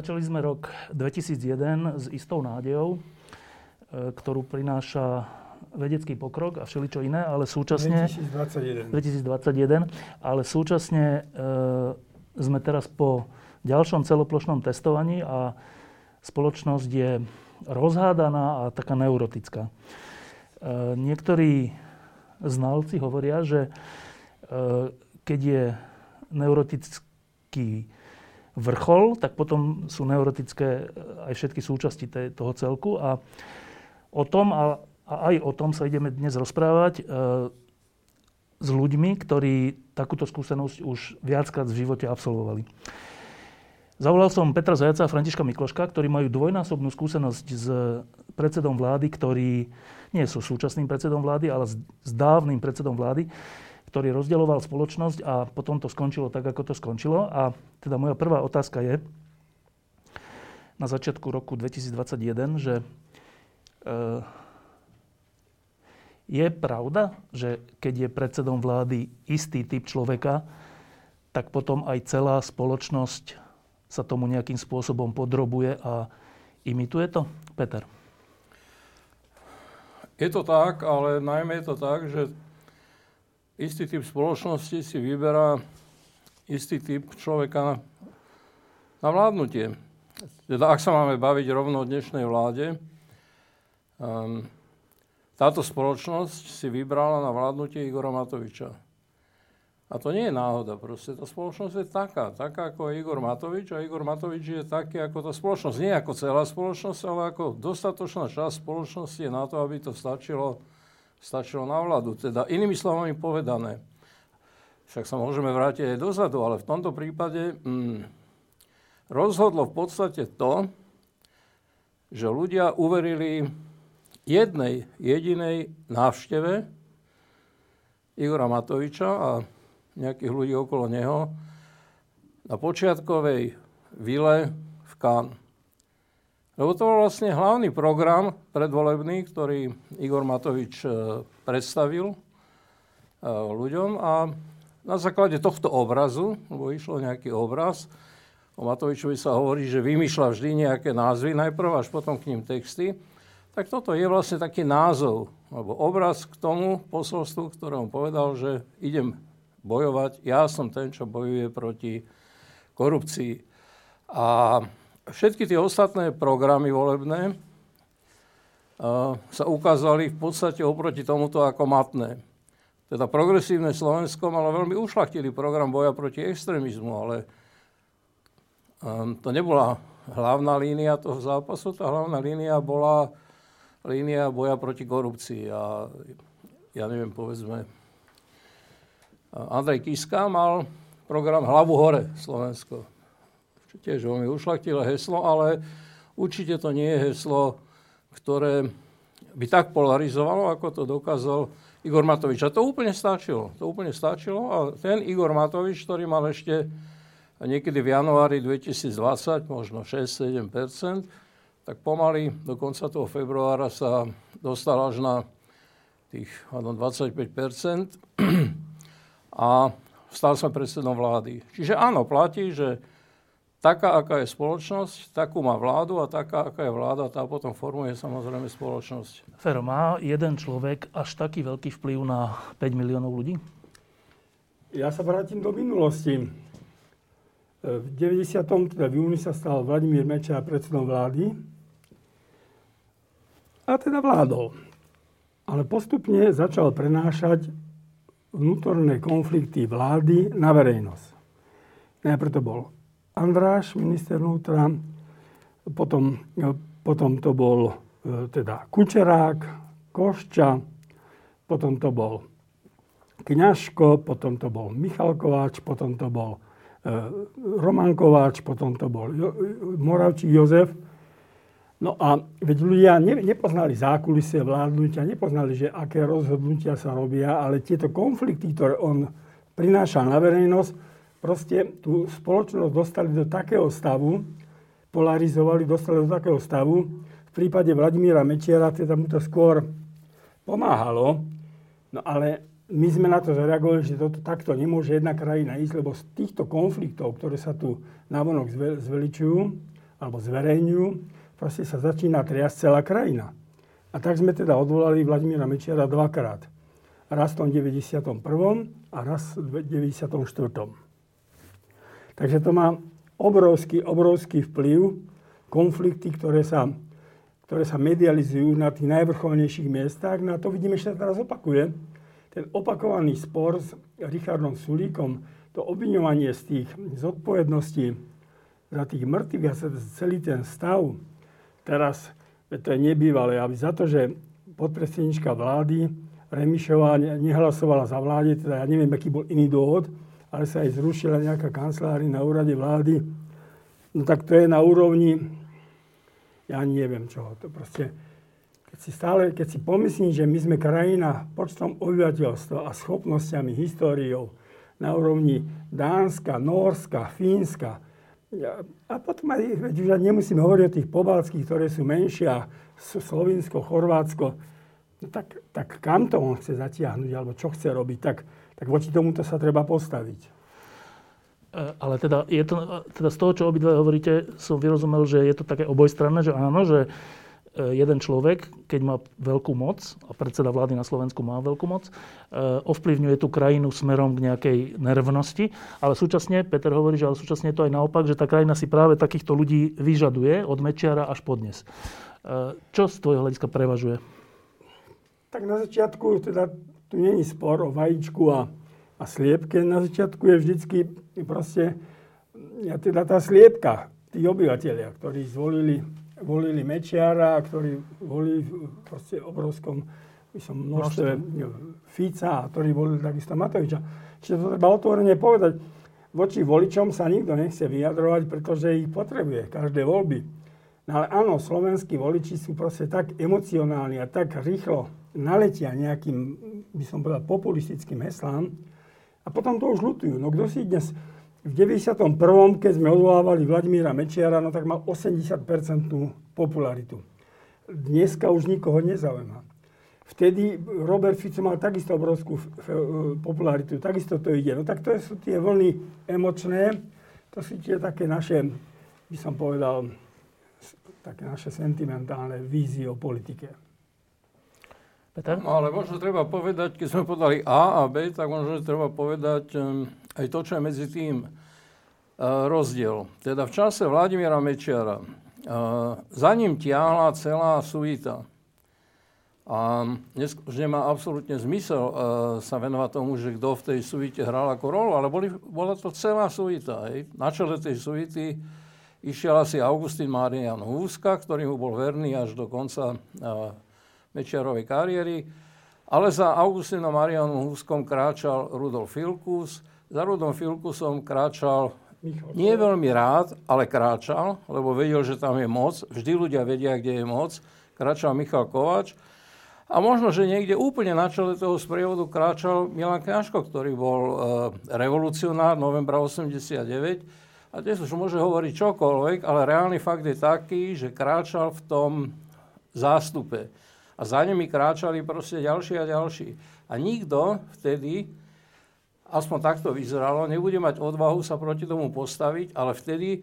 Začali sme rok 2001 s istou nádejou, e, ktorú prináša vedecký pokrok a všeličo iné, ale súčasne... 2021. 2021, ale súčasne e, sme teraz po ďalšom celoplošnom testovaní a spoločnosť je rozhádaná a taká neurotická. E, niektorí znalci hovoria, že e, keď je neurotický vrchol, tak potom sú neurotické eh, aj všetky súčasti toho celku. A o tom a, a aj o tom sa ideme dnes rozprávať e, s ľuďmi, ktorí takúto skúsenosť už viackrát v živote absolvovali. Zavolal som Petra Zajaca a Františka Mikloška, ktorí majú dvojnásobnú skúsenosť s predsedom vlády, ktorý nie sú súčasným predsedom vlády, ale s dávnym predsedom vlády ktorý rozdeľoval spoločnosť a potom to skončilo tak, ako to skončilo. A teda moja prvá otázka je na začiatku roku 2021, že e, je pravda, že keď je predsedom vlády istý typ človeka, tak potom aj celá spoločnosť sa tomu nejakým spôsobom podrobuje a imituje to? Peter. Je to tak, ale najmä je to tak, že istý typ spoločnosti si vyberá istý typ človeka na vládnutie. Teda ak sa máme baviť rovno o dnešnej vláde, um, táto spoločnosť si vybrala na vládnutie Igora Matoviča. A to nie je náhoda, proste tá spoločnosť je taká, taká ako je Igor Matovič a Igor Matovič je taký ako tá spoločnosť. Nie ako celá spoločnosť, ale ako dostatočná časť spoločnosti je na to, aby to stačilo stačilo na vládu. Teda inými slovami povedané, však sa môžeme vrátiť aj dozadu, ale v tomto prípade mm, rozhodlo v podstate to, že ľudia uverili jednej jedinej návšteve Igora Matoviča a nejakých ľudí okolo neho na počiatkovej vile v Cannes. Lebo to bol vlastne hlavný program predvolebný, ktorý Igor Matovič e, predstavil e, ľuďom a na základe tohto obrazu, lebo išlo nejaký obraz, o Matovičovi sa hovorí, že vymýšľa vždy nejaké názvy najprv, až potom k ním texty, tak toto je vlastne taký názov, alebo obraz k tomu posolstvu, ktorému povedal, že idem bojovať, ja som ten, čo bojuje proti korupcii. A všetky tie ostatné programy volebné uh, sa ukázali v podstate oproti tomuto ako matné. Teda progresívne Slovensko malo veľmi ušlachtilý program boja proti extrémizmu, ale um, to nebola hlavná línia toho zápasu. Tá hlavná línia bola línia boja proti korupcii. A ja neviem, povedzme, Andrej Kiska mal program Hlavu hore Slovensko čo tiež veľmi ušlachtilé heslo, ale určite to nie je heslo, ktoré by tak polarizovalo, ako to dokázal Igor Matovič. A to úplne stačilo. To úplne stačilo a ten Igor Matovič, ktorý mal ešte niekedy v januári 2020 možno 6-7% tak pomaly do konca toho februára sa dostal až na tých 25% a stal sa predsedom vlády. Čiže áno, platí, že taká, aká je spoločnosť, takú má vládu a taká, aká je vláda, tá potom formuje samozrejme spoločnosť. Fero, má jeden človek až taký veľký vplyv na 5 miliónov ľudí? Ja sa vrátim do minulosti. V 90. teda v júni sa stal Vladimír Meča predsedom vlády a teda vládol. Ale postupne začal prenášať vnútorné konflikty vlády na verejnosť. Najprv to bol Andráš, minister vnútra, potom, potom to bol e, teda Kučerák, Košča, potom to bol Kňažko, potom to bol Michal Kováč, potom to bol Roman Kováč, potom to bol Moravčík Jozef. No a veď ľudia ne, nepoznali zákulisie vládnutia, nepoznali, že aké rozhodnutia sa robia, ale tieto konflikty, ktoré on prináša na verejnosť, proste tú spoločnosť dostali do takého stavu, polarizovali, dostali do takého stavu, v prípade Vladimíra Mečiara teda mu to skôr pomáhalo, no ale my sme na to zareagovali, že toto takto nemôže jedna krajina ísť, lebo z týchto konfliktov, ktoré sa tu navonok zveličujú alebo zverejňujú, proste sa začína triasť celá krajina. A tak sme teda odvolali Vladimíra Mečiara dvakrát. Raz v tom 91. a raz v 94. Takže to má obrovský, obrovský vplyv, konflikty, ktoré sa ktoré sa medializujú na tých najvrcholnejších miestach. No a to vidíme, že sa teraz opakuje. Ten opakovaný spor s Richardom Sulíkom, to obviňovanie z tých zodpovedností za tých mŕtvych a celý ten stav, teraz to je nebývalé, aby za to, že podpredsednička vlády Remišová nehlasovala za vláde, teda ja neviem, aký bol iný dôvod, ale sa aj zrušila nejaká kancelári na úrade vlády, no tak to je na úrovni ja neviem čo. To proste, keď si stále, keď si pomyslím, že my sme krajina počtom obyvateľstva a schopnosťami, históriou na úrovni Dánska, Norska, Fínska, a potom aj, veď už nemusím hovoriť o tých pobalských, ktoré sú menšie, Slovinsko, Chorvátsko, no tak, tak kam to on chce zatiahnuť, alebo čo chce robiť, tak, tak voči tomuto sa treba postaviť. E, ale teda, je to, teda z toho, čo obidve hovoríte, som vyrozumel, že je to také obojstranné, že áno, že e, jeden človek, keď má veľkú moc, a predseda vlády na Slovensku má veľkú moc, e, ovplyvňuje tú krajinu smerom k nejakej nervnosti, ale súčasne, Peter hovorí, že ale súčasne je to aj naopak, že tá krajina si práve takýchto ľudí vyžaduje od Mečiara až po dnes. Čo z tvojho hľadiska prevažuje? Tak na začiatku teda tu není spor o vajíčku a a sliepke na začiatku je vždycky proste, ja teda tá sliepka, tí obyvateľia, ktorí zvolili volili Mečiara, ktorí volili proste obrovskom by som množstve Fica, ktorí volili takisto Matoviča. Čiže to treba otvorene povedať. Voči voličom sa nikto nechce vyjadrovať, pretože ich potrebuje každé voľby. No ale áno, slovenskí voliči sú proste tak emocionálni a tak rýchlo naletia nejakým, by som povedal, populistickým heslám, a potom to už lutujú. No kto si dnes v 91. keď sme odvolávali Vladimíra Mečiara, no tak mal 80% popularitu. Dneska už nikoho nezaujíma. Vtedy Robert Fico mal takisto obrovskú popularitu, takisto to ide. No tak to sú tie vlny emočné, to sú tie také naše, by som povedal, také naše sentimentálne vízie o politike. Peter? No, ale možno treba povedať, keď sme povedali A a B, tak možno treba povedať um, aj to, čo je medzi tým uh, rozdiel. Teda v čase Vladimíra Mečiara uh, za ním tiahla celá suita. A dnes už nemá absolútne zmysel uh, sa venovať tomu, že kto v tej suite hral ako rolu, ale boli, bola to celá suita. Hej. Na čele tej suity išiel asi Augustín Marian Húska, ktorý mu bol verný až do konca uh, Mečiarovej kariéry, ale za Augustinom Marianom Huskom kráčal Rudolf Filkus, za Rudolf Filkusom kráčal nie veľmi rád, ale kráčal, lebo vedel, že tam je moc. Vždy ľudia vedia, kde je moc. Kráčal Michal Kovač. A možno, že niekde úplne na čele toho sprievodu kráčal Milan Kňažko, ktorý bol e, revolucionár novembra 89. A dnes už môže hovoriť čokoľvek, ale reálny fakt je taký, že kráčal v tom zástupe a za nimi kráčali proste ďalší a ďalší. A nikto vtedy, aspoň takto vyzeralo, nebude mať odvahu sa proti tomu postaviť, ale vtedy,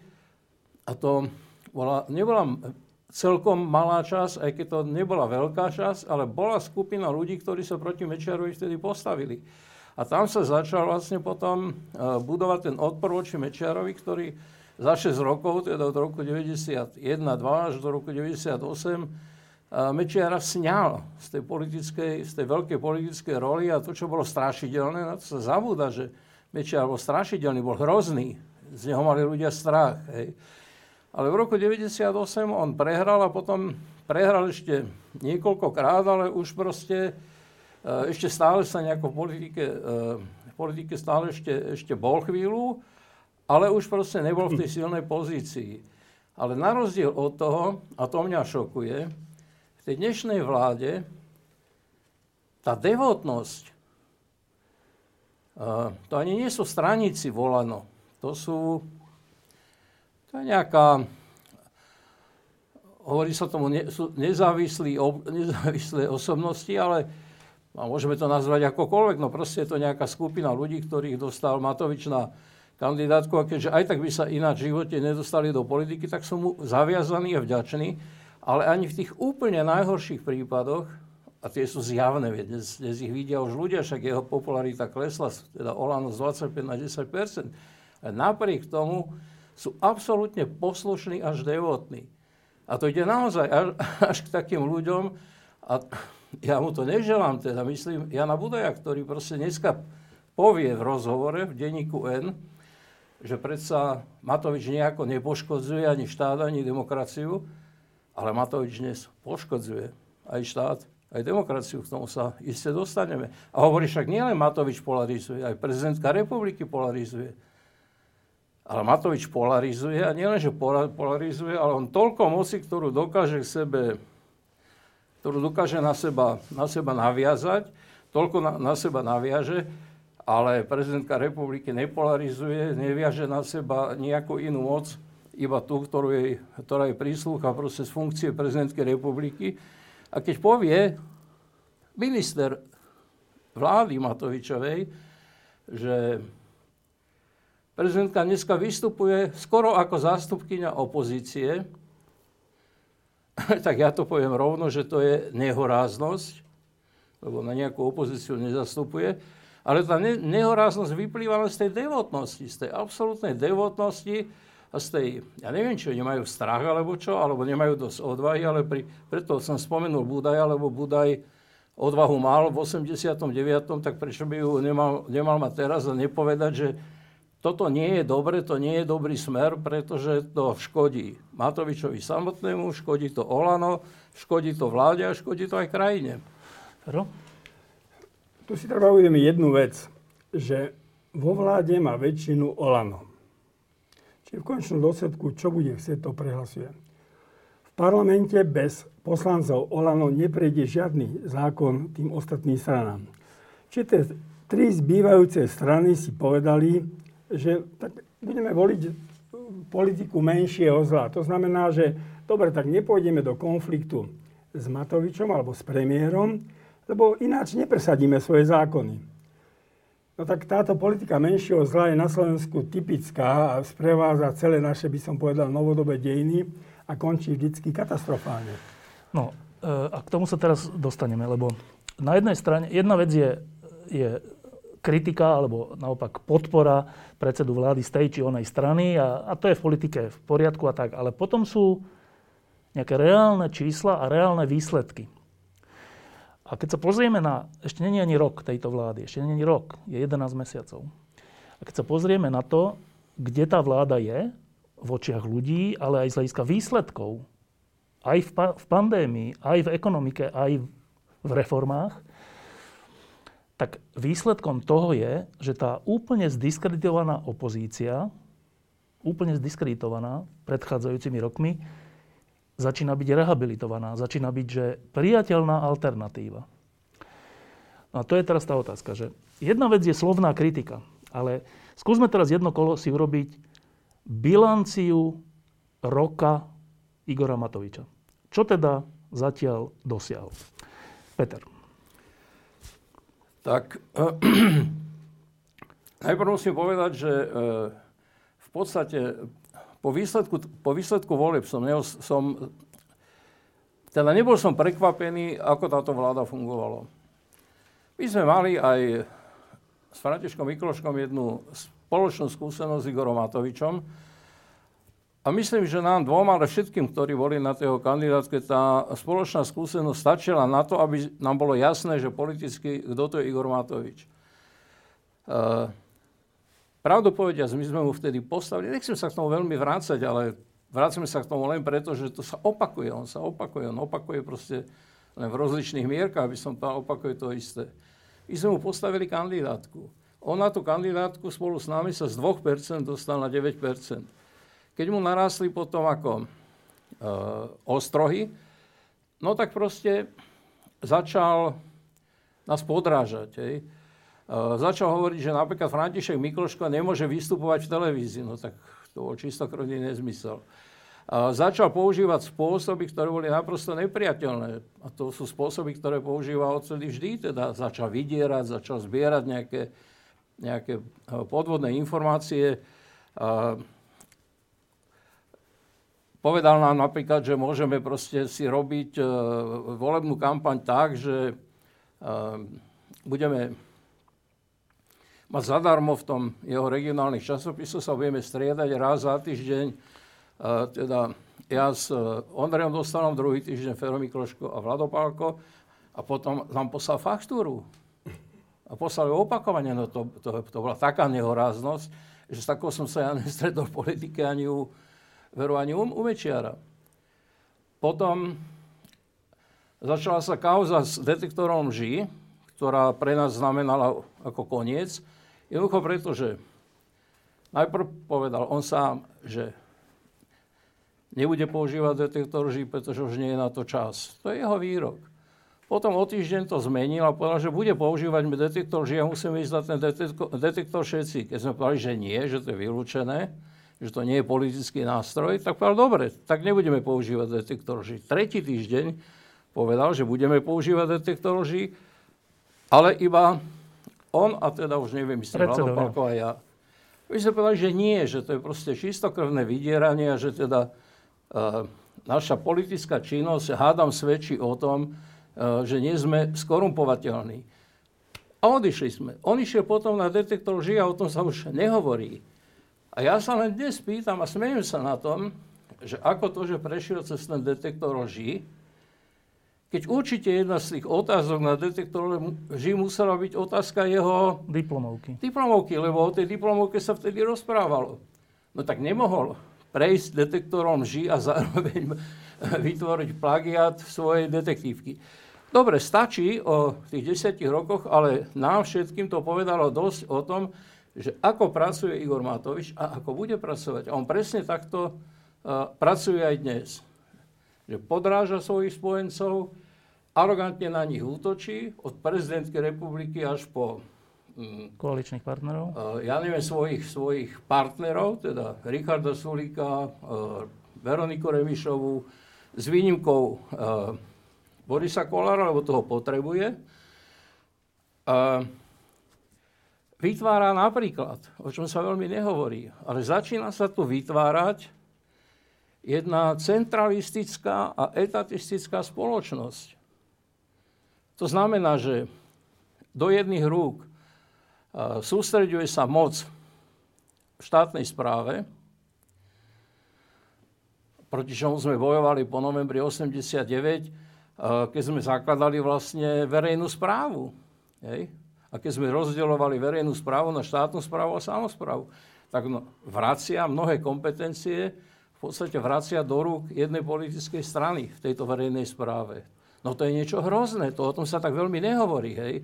a to bola, nebola celkom malá časť, aj keď to nebola veľká časť, ale bola skupina ľudí, ktorí sa proti Mečiarovi vtedy postavili. A tam sa začal vlastne potom uh, budovať ten odpor voči Mečiarovi, ktorý za 6 rokov, teda od roku 91-2 až do roku 98, Mečiara sňal z tej, politickej, z tej veľkej politickej roli a to, čo bolo strašidelné, na to sa zabúda, že Mečiar bol strašidelný, bol hrozný. Z neho mali ľudia strach. Hej. Ale v roku 98 on prehral a potom prehral ešte niekoľkokrát, ale už proste e, ešte stále sa nejako v politike, e, v politike stále ešte, ešte bol chvíľu ale už proste nebol v tej silnej pozícii. Ale na rozdiel od toho, a to mňa šokuje, tej dnešnej vláde tá devotnosť, to ani nie sú straníci volano, to sú, to je nejaká, hovorí sa tomu, ne, sú nezávislí, ob, nezávislé osobnosti, ale a môžeme to nazvať akokoľvek, no proste je to nejaká skupina ľudí, ktorých dostal Matovič na kandidátku a keďže aj tak by sa ináč v živote nedostali do politiky, tak som mu zaviazaný a vďačný. Ale ani v tých úplne najhorších prípadoch, a tie sú zjavné, dnes, dnes ich vidia už ľudia, však jeho popularita klesla, teda Olano z 25 na 10 a napriek tomu sú absolútne poslušní až devotní. A to ide naozaj až, až k takým ľuďom, a ja mu to neželám, teda myslím Jana Budaja, ktorý proste dneska povie v rozhovore v denníku N, že predsa Matovič nejako nepoškodzuje ani štát, ani demokraciu, ale Matovič dnes poškodzuje aj štát, aj demokraciu, k tomu sa iste dostaneme. A hovorí však nielen Matovič polarizuje, aj prezidentka republiky polarizuje. Ale Matovič polarizuje a nielen, že polarizuje, ale on toľko moci, ktorú dokáže k sebe, ktorú dokáže na seba, na seba naviazať, toľko na, na seba naviaže, ale prezidentka republiky nepolarizuje, neviaže na seba nejakú inú moc, iba tú, ktorú jej, ktorá jej príslucha proste z funkcie prezidentskej republiky. A keď povie minister vlády Matovičovej, že prezidentka dneska vystupuje skoro ako zástupkynia opozície, tak ja to poviem rovno, že to je nehoráznosť, lebo na nejakú opozíciu nezastupuje. Ale tá ne- nehoráznosť vyplýva len z tej devotnosti, z tej absolútnej devotnosti a z tej, ja neviem, či nemajú strach alebo čo, alebo nemajú dosť odvahy, ale pri, preto som spomenul Budaja, lebo Budaj odvahu mal v 89., tak prečo by ju nemal, nemal mať teraz a nepovedať, že toto nie je dobre, to nie je dobrý smer, pretože to škodí Matovičovi samotnému, škodí to Olano, škodí to vláde a škodí to aj krajine. Ro? Tu si treba uvedomiť jednu vec, že vo vláde má väčšinu Olano. Čiže v končnom dôsledku, čo bude chcieť, to prehlasuje. V parlamente bez poslancov Olano neprejde žiadny zákon tým ostatným stranám. Čiže tie tri zbývajúce strany si povedali, že tak budeme voliť politiku menšieho zla. To znamená, že dobre, tak nepôjdeme do konfliktu s Matovičom alebo s premiérom, lebo ináč nepresadíme svoje zákony. No tak táto politika menšieho zla je na Slovensku typická a sprevádza celé naše, by som povedal, novodobé dejiny a končí vždycky katastrofálne. No e, a k tomu sa teraz dostaneme, lebo na jednej strane, jedna vec je, je kritika alebo naopak podpora predsedu vlády z tej či onej strany a, a to je v politike v poriadku a tak. Ale potom sú nejaké reálne čísla a reálne výsledky. A keď sa pozrieme na, ešte není ani rok tejto vlády, ešte není rok, je 11 mesiacov. A keď sa pozrieme na to, kde tá vláda je v očiach ľudí, ale aj z hľadiska výsledkov, aj v, pa- v pandémii, aj v ekonomike, aj v reformách, tak výsledkom toho je, že tá úplne zdiskreditovaná opozícia, úplne zdiskreditovaná predchádzajúcimi rokmi, začína byť rehabilitovaná, začína byť, že priateľná alternatíva. No a to je teraz tá otázka, že jedna vec je slovná kritika, ale skúsme teraz jedno kolo si urobiť bilanciu roka Igora Matoviča. Čo teda zatiaľ dosiahol? Peter. Tak eh, najprv musím povedať, že eh, v podstate po výsledku, po výsledku volieb som, ne, som, teda nebol som prekvapený, ako táto vláda fungovala. My sme mali aj s Františkom Mikloškom jednu spoločnú skúsenosť s Igorom Matovičom. A myslím, že nám dvom, ale všetkým, ktorí boli na tej kandidátke, tá spoločná skúsenosť stačila na to, aby nám bolo jasné, že politicky, kto to je Igor Matovič. Uh, Pravdu povediac, my sme mu vtedy postavili, nechcem sa k tomu veľmi vrácať, ale vrácame sa k tomu len preto, že to sa opakuje. On sa opakuje, on opakuje proste len v rozličných mierkach, aby som povedal, opakuje to isté. My sme mu postavili kandidátku. on na tú kandidátku spolu s nami sa z 2% dostal na 9%. Keď mu narastli potom ako e, ostrohy, no tak proste začal nás podrážať. Hej. E, začal hovoriť, že napríklad František Mikloško nemôže vystupovať v televízii. No tak to bol čistokrvný nezmysel. A začal používať spôsoby, ktoré boli naprosto nepriateľné. A to sú spôsoby, ktoré používal odtedy vždy. Teda začal vydierať, začal zbierať nejaké, nejaké e, podvodné informácie. Povedal nám napríklad, že môžeme proste si robiť volebnú kampaň tak, že budeme mať zadarmo v tom jeho regionálnych časopisoch, sa budeme striedať raz za týždeň teda ja s e, Ondrejom dostanom druhý týždeň Fero Mikloško a Vladopálko a potom nám poslal faktúru. A poslali opakovane, no to, to, to bola taká nehoráznosť, že s takou som sa ja nestretol v politike ani u Veru, ani u, u Mečiara. Potom začala sa kauza s detektorom lží, ktorá pre nás znamenala ako koniec. Jednoducho preto, že najprv povedal on sám, že nebude používať detektor pretože už nie je na to čas. To je jeho výrok. Potom o týždeň to zmenil a povedal, že bude používať detektor lží a musíme ísť na ten detektor, všetci. Keď sme povedali, že nie, že to je vylúčené, že to nie je politický nástroj, tak povedal, dobre, tak nebudeme používať detektor lží. Tretí týždeň povedal, že budeme používať detektor ale iba on, a teda už neviem, myslím, Vlado a ja. My sme povedali, že nie, že to je proste čistokrvné vydieranie a že teda naša politická činnosť, hádam, svedčí o tom, že nie sme skorumpovateľní. A odišli sme. On išiel potom na detektor lži a o tom sa už nehovorí. A ja sa len dnes pýtam a smejem sa na tom, že ako to, že prešiel cez ten detektor lži, keď určite jedna z tých otázok na detektor lži musela byť otázka jeho... Diplomovky. Diplomovky, lebo o tej diplomovke sa vtedy rozprávalo. No tak nemohol prejsť detektorom lži a zároveň vytvoriť plagiat svojej detektívky. Dobre, stačí o tých desiatich rokoch, ale nám všetkým to povedalo dosť o tom, že ako pracuje Igor Matovič a ako bude pracovať. A on presne takto uh, pracuje aj dnes. Že podráža svojich spojencov, arogantne na nich útočí, od prezidentskej republiky až po Mm. koaličných partnerov? Ja neviem svojich, svojich partnerov, teda Richarda Sulíka, Veroniku Remišovu, s výnimkou Borisa Kolára, lebo toho potrebuje. Vytvára napríklad, o čom sa veľmi nehovorí, ale začína sa tu vytvárať jedna centralistická a etatistická spoločnosť. To znamená, že do jedných rúk sústreďuje sa moc v štátnej správe, proti čomu sme bojovali po novembri 89, keď sme zakladali vlastne verejnú správu. Hej? A keď sme rozdeľovali verejnú správu na štátnu správu a samozprávu, tak no, vracia mnohé kompetencie, v podstate vracia do rúk jednej politickej strany v tejto verejnej správe. No to je niečo hrozné, to o tom sa tak veľmi nehovorí. Hej?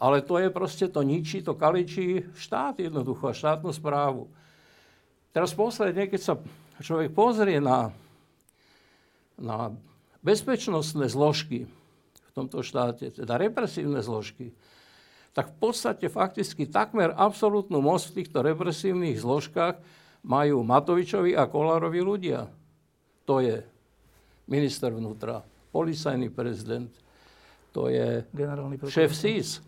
Ale to je proste, to ničí, to kaličí štát jednoducho a štátnu správu. Teraz posledne, keď sa človek pozrie na, na bezpečnostné zložky v tomto štáte, teda represívne zložky, tak v podstate fakticky takmer absolútnu moc v týchto represívnych zložkách majú Matovičovi a Kolárovi ľudia. To je minister vnútra, policajný prezident, to je šéf SIS,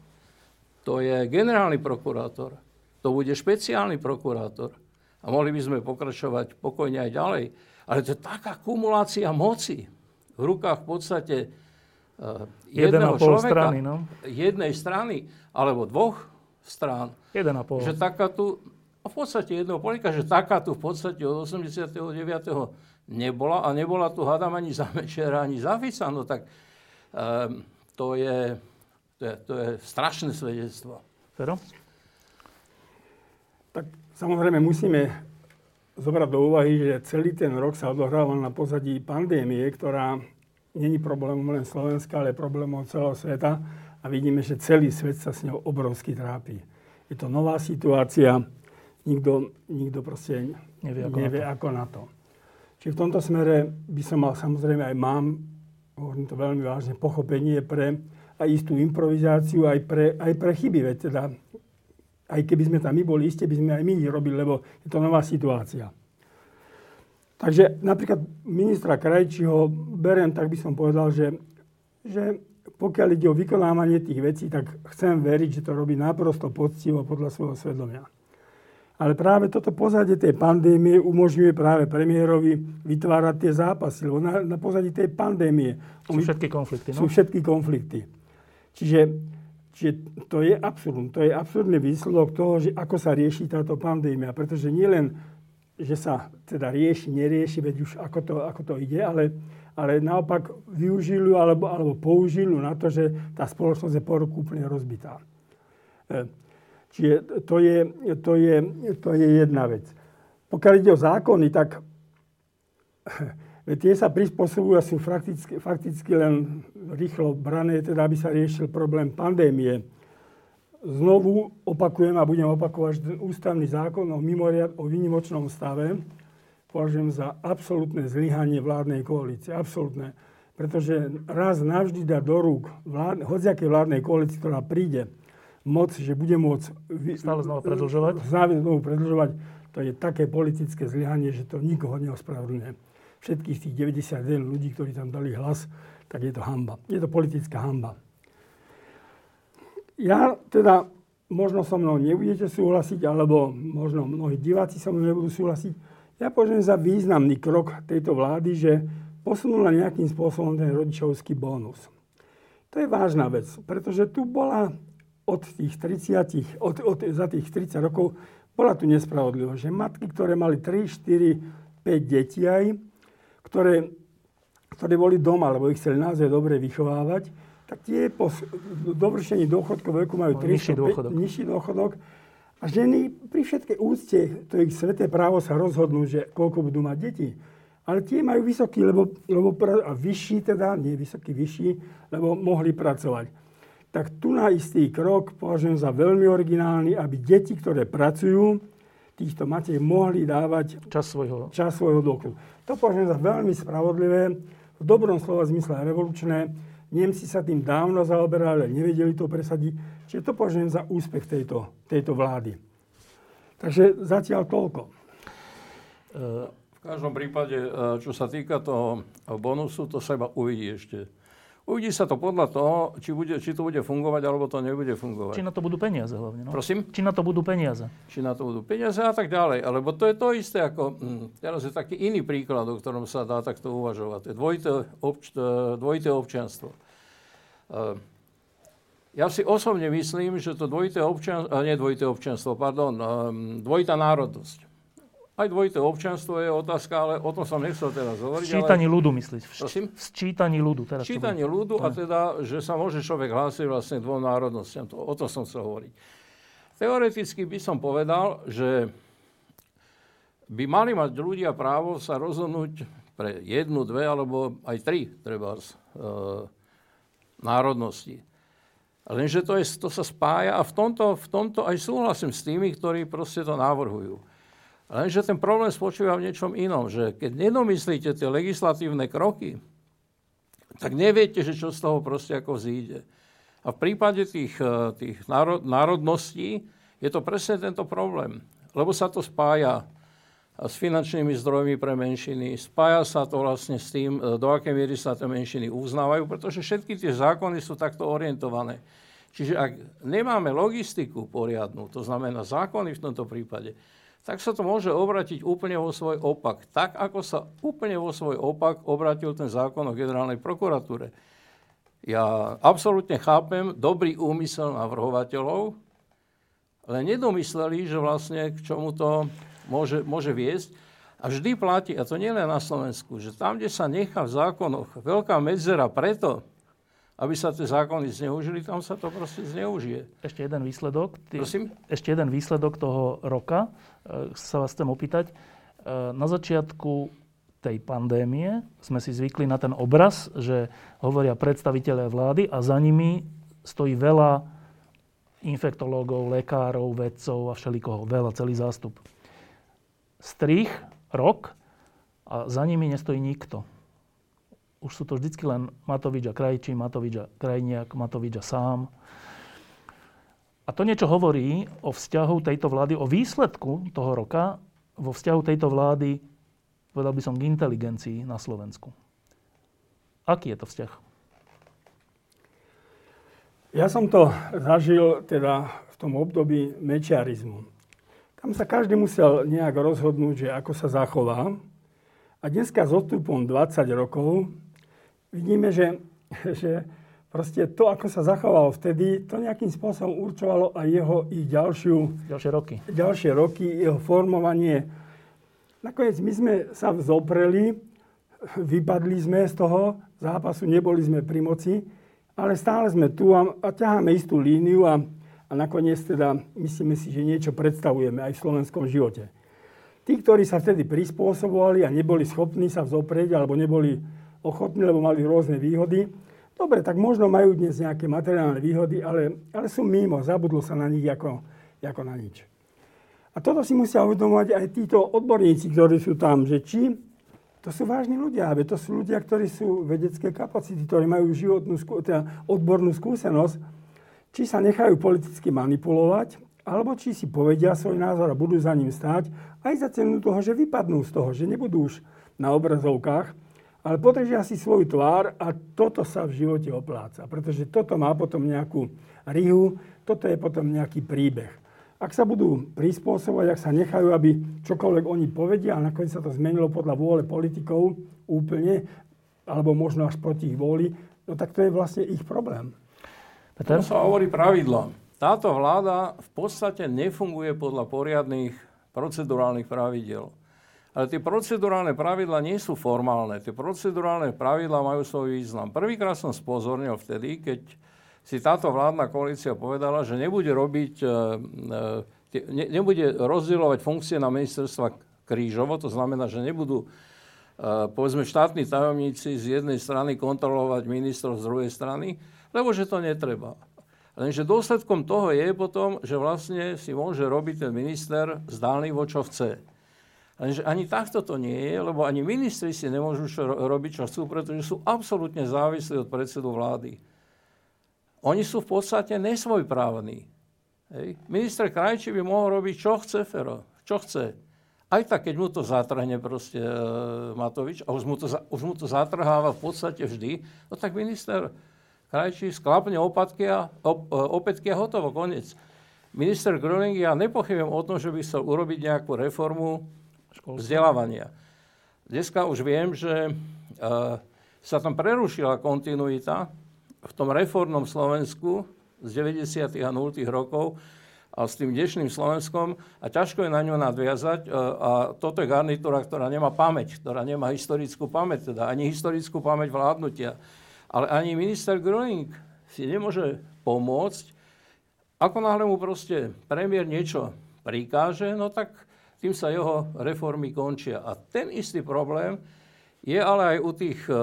to je generálny prokurátor, to bude špeciálny prokurátor. A mohli by sme pokračovať pokojne aj ďalej. Ale to je taká kumulácia moci v rukách v podstate uh, jedného človeka, strany, no? jednej strany, alebo dvoch strán. Jeden a pol. Že taká tu, v podstate jedného polika, že taká tu v podstate od 89. nebola a nebola tu hádam ani za Mečera, ani za Fica. No tak um, to je to je, to je strašné svedectvo. Fero? Tak samozrejme musíme zobrať do úvahy, že celý ten rok sa odohrával na pozadí pandémie, ktorá není problémom len Slovenska, ale problémom celého sveta a vidíme, že celý svet sa s ňou obrovsky trápi. je to nová situácia, nikto, nikto proste nevie, ako, nevie na ako na to. Čiže v tomto smere by som mal, samozrejme aj mám, hovorím to veľmi vážne, pochopenie pre aj istú improvizáciu, aj pre, aj pre chyby. Veď teda, aj keby sme tam my boli, iste by sme aj my robili, lebo je to nová situácia. Takže napríklad ministra Krajčího berem, tak by som povedal, že, že pokiaľ ide o vykonávanie tých vecí, tak chcem veriť, že to robí naprosto poctivo podľa svojho svedomia. Ale práve toto pozadie tej pandémie umožňuje práve premiérovi vytvárať tie zápasy. Lebo na, na pozadí tej pandémie... Sú všetky konflikty, no? Sú všetky konflikty. Čiže, čiže to je absurdum. To je absurdný výsledok toho, že ako sa rieši táto pandémia. Pretože nielen, že sa teda rieši, nerieši, veď už ako to, ako to ide, ale, ale naopak využili alebo, alebo použili na to, že tá spoločnosť je po roku úplne rozbitá. E, Čiže to je, to je, to je jedna vec. Pokiaľ ide o zákony, tak tie sa prispôsobujú a sú fakticky, fakticky len rýchlo brané, teda aby sa riešil problém pandémie. Znovu opakujem a budem opakovať, že ten ústavný zákon o, mimoriad, o výnimočnom stave považujem za absolútne zlyhanie vládnej koalície. Absolútne. Pretože raz navždy dá do rúk vlád, hociaké vládnej koalícii, ktorá príde, moc, že bude môcť... Stále znova predlžovať? Stále znovu predlžovať. To je také politické zlyhanie, že to nikoho neospravedlňuje. Všetkých tých 91 ľudí, ktorí tam dali hlas, tak je to hamba. Je to politická hamba. Ja teda, možno so mnou nebudete súhlasiť, alebo možno mnohí diváci so mnou nebudú súhlasiť. Ja považujem za významný krok tejto vlády, že posunula nejakým spôsobom ten rodičovský bónus. To je vážna vec, pretože tu bola od tých 30, od, od, za tých 30 rokov bola tu nespravodlivosť, že matky, ktoré mali 3, 4, 5 detí aj, ktoré, ktoré boli doma, lebo ich chceli naozaj dobre vychovávať, tak tie po dovršení dôchodkov veku majú 3, nižší dôchodok. nižší dôchodok. A ženy pri všetkej úcte, to ich sveté právo sa rozhodnú, že koľko budú mať deti. Ale tie majú vysoký, lebo, lebo a vyšší teda, nie vysoký, vyšší, lebo mohli pracovať tak tu na istý krok považujem za veľmi originálny, aby deti, ktoré pracujú, týchto matiek mohli dávať čas svojho, čas svojho dôchodu. To považujem za veľmi spravodlivé, v dobrom slova zmysle revolučné. Nemci sa tým dávno zaoberali, ale nevedeli to presadiť. Čiže to považujem za úspech tejto, tejto vlády. Takže zatiaľ toľko. V každom prípade, čo sa týka toho bonusu, to sa iba uvidí ešte Uvidí sa to podľa toho, či, bude, či to bude fungovať, alebo to nebude fungovať. Či na to budú peniaze hlavne. No? Prosím? Či na to budú peniaze. Či na to budú peniaze a tak ďalej. Alebo to je to isté ako... Hm, teraz je taký iný príklad, o ktorom sa dá takto uvažovať. To je dvojité, obč, dvojité občianstvo. Uh, ja si osobne myslím, že to dvojité občianstvo, nie dvojité občianstvo, pardon, um, dvojitá národnosť aj dvojité občanstvo je otázka, ale o tom som nechcel teraz hovoriť. Sčítaní ale... ľudu, myslíš? Prosím? Sčítaní ľudu. Teraz Sčítaní ľudu a teda, že sa môže človek hlásiť vlastne dvom národnostiam. To, o tom som chcel hovoriť. Teoreticky by som povedal, že by mali mať ľudia právo sa rozhodnúť pre jednu, dve alebo aj tri treba, e, národnosti. Lenže to, je, to sa spája a v tomto, v tomto aj súhlasím s tými, ktorí proste to navrhujú. Lenže ten problém spočíva v niečom inom, že keď nedomyslíte tie legislatívne kroky, tak neviete, že čo z toho proste ako vzíde. A v prípade tých, eh, tých národ, národností je to presne tento problém. Lebo sa to spája s finančnými zdrojmi pre menšiny, spája sa to vlastne s tým, eh, do akej miery sa tie menšiny uznávajú, pretože všetky tie zákony sú takto orientované. Čiže ak nemáme logistiku poriadnu, to znamená zákony v tomto prípade, tak sa to môže obratiť úplne vo svoj opak. Tak, ako sa úplne vo svoj opak obratil ten zákon o generálnej prokuratúre. Ja absolútne chápem dobrý úmysel navrhovateľov, ale nedomysleli, že vlastne k čomu to môže, môže viesť. A vždy platí, a to nie len na Slovensku, že tam, kde sa nechá v zákonoch veľká medzera preto, aby sa tie zákony zneužili, tam sa to proste zneužije. Ešte jeden výsledok. Ty, Prosím? Ešte jeden výsledok toho roka, e, sa vás chcem opýtať. E, na začiatku tej pandémie sme si zvykli na ten obraz, že hovoria predstaviteľe vlády a za nimi stojí veľa infektológov, lekárov, vedcov a všelikoho. Veľa, celý zástup. Strich, rok a za nimi nestojí nikto. Už sú to vždycky len Matovič a Krajčí, Matovič a Krajniak, Matovič a sám. A to niečo hovorí o vzťahu tejto vlády, o výsledku toho roka vo vzťahu tejto vlády, povedal by som, k inteligencii na Slovensku. Aký je to vzťah? Ja som to zažil teda v tom období mečiarizmu. Tam sa každý musel nejak rozhodnúť, že ako sa zachová. A dneska s odstupom 20 rokov vidíme, že, že proste to, ako sa zachovalo vtedy, to nejakým spôsobom určovalo aj jeho ich ďalšiu, ďalšie roky. Ďalšie roky, jeho formovanie. Nakoniec my sme sa vzopreli, vypadli sme z toho zápasu, neboli sme pri moci, ale stále sme tu a, a ťaháme istú líniu a, a nakoniec teda myslíme si, že niečo predstavujeme aj v slovenskom živote. Tí, ktorí sa vtedy prispôsobovali a neboli schopní sa vzoprieť alebo neboli ochotní, lebo mali rôzne výhody, dobre, tak možno majú dnes nejaké materiálne výhody, ale, ale sú mimo, zabudlo sa na nich ako, ako na nič. A toto si musia uvedomovať aj títo odborníci, ktorí sú tam, že či to sú vážni ľudia, aby to sú ľudia, ktorí sú vedecké kapacity, ktorí majú životnú, teda odbornú skúsenosť, či sa nechajú politicky manipulovať, alebo či si povedia svoj názor a budú za ním stáť, aj za cenu toho, že vypadnú z toho, že nebudú už na obrazovkách, ale podržia si svoju tvár a toto sa v živote opláca, pretože toto má potom nejakú rihu, toto je potom nejaký príbeh ak sa budú prispôsobovať, ak sa nechajú, aby čokoľvek oni povedia a nakoniec sa to zmenilo podľa vôle politikov úplne, alebo možno až proti ich vôli, no tak to je vlastne ich problém. Peter? To sa hovorí pravidlo. Táto vláda v podstate nefunguje podľa poriadných procedurálnych pravidel. Ale tie procedurálne pravidla nie sú formálne. Tie procedurálne pravidla majú svoj význam. Prvýkrát som spozornil vtedy, keď si táto vládna koalícia povedala, že nebude robiť, e, e, ne, nebude rozdielovať funkcie na ministerstva krížovo, to znamená, že nebudú e, povedzme štátni tajomníci z jednej strany kontrolovať ministrov z druhej strany, lebo že to netreba. Lenže dôsledkom toho je potom, že vlastne si môže robiť ten minister zdánlivo, čo chce. Lenže ani takto to nie je, lebo ani ministri si nemôžu čo robiť, čo chcú, pretože sú absolútne závislí od predsedu vlády. Oni sú v podstate nesvojprávni. Hej. Minister Krajčí by mohol robiť, čo chce Fero, čo chce. Aj tak, keď mu to zatrhne proste e, Matovič, a už mu, to, už mu to zatrháva v podstate vždy, no tak minister Krajčí sklapne opatky a, op, e, opätky a hotovo, koniec. Minister Gröning, ja nepochybujem o tom, že by chcel urobiť nejakú reformu vzdelávania. Dneska už viem, že e, sa tam prerušila kontinuita v tom reformnom Slovensku z 90. a 0. rokov a s tým dnešným Slovenskom a ťažko je na ňu nadviazať. E, a toto je garnitúra, ktorá nemá pamäť, ktorá nemá historickú pamäť, teda ani historickú pamäť vládnutia. Ale ani minister Gröning si nemôže pomôcť. Ako náhle mu proste premiér niečo prikáže, no tak tým sa jeho reformy končia. A ten istý problém je ale aj u tých e,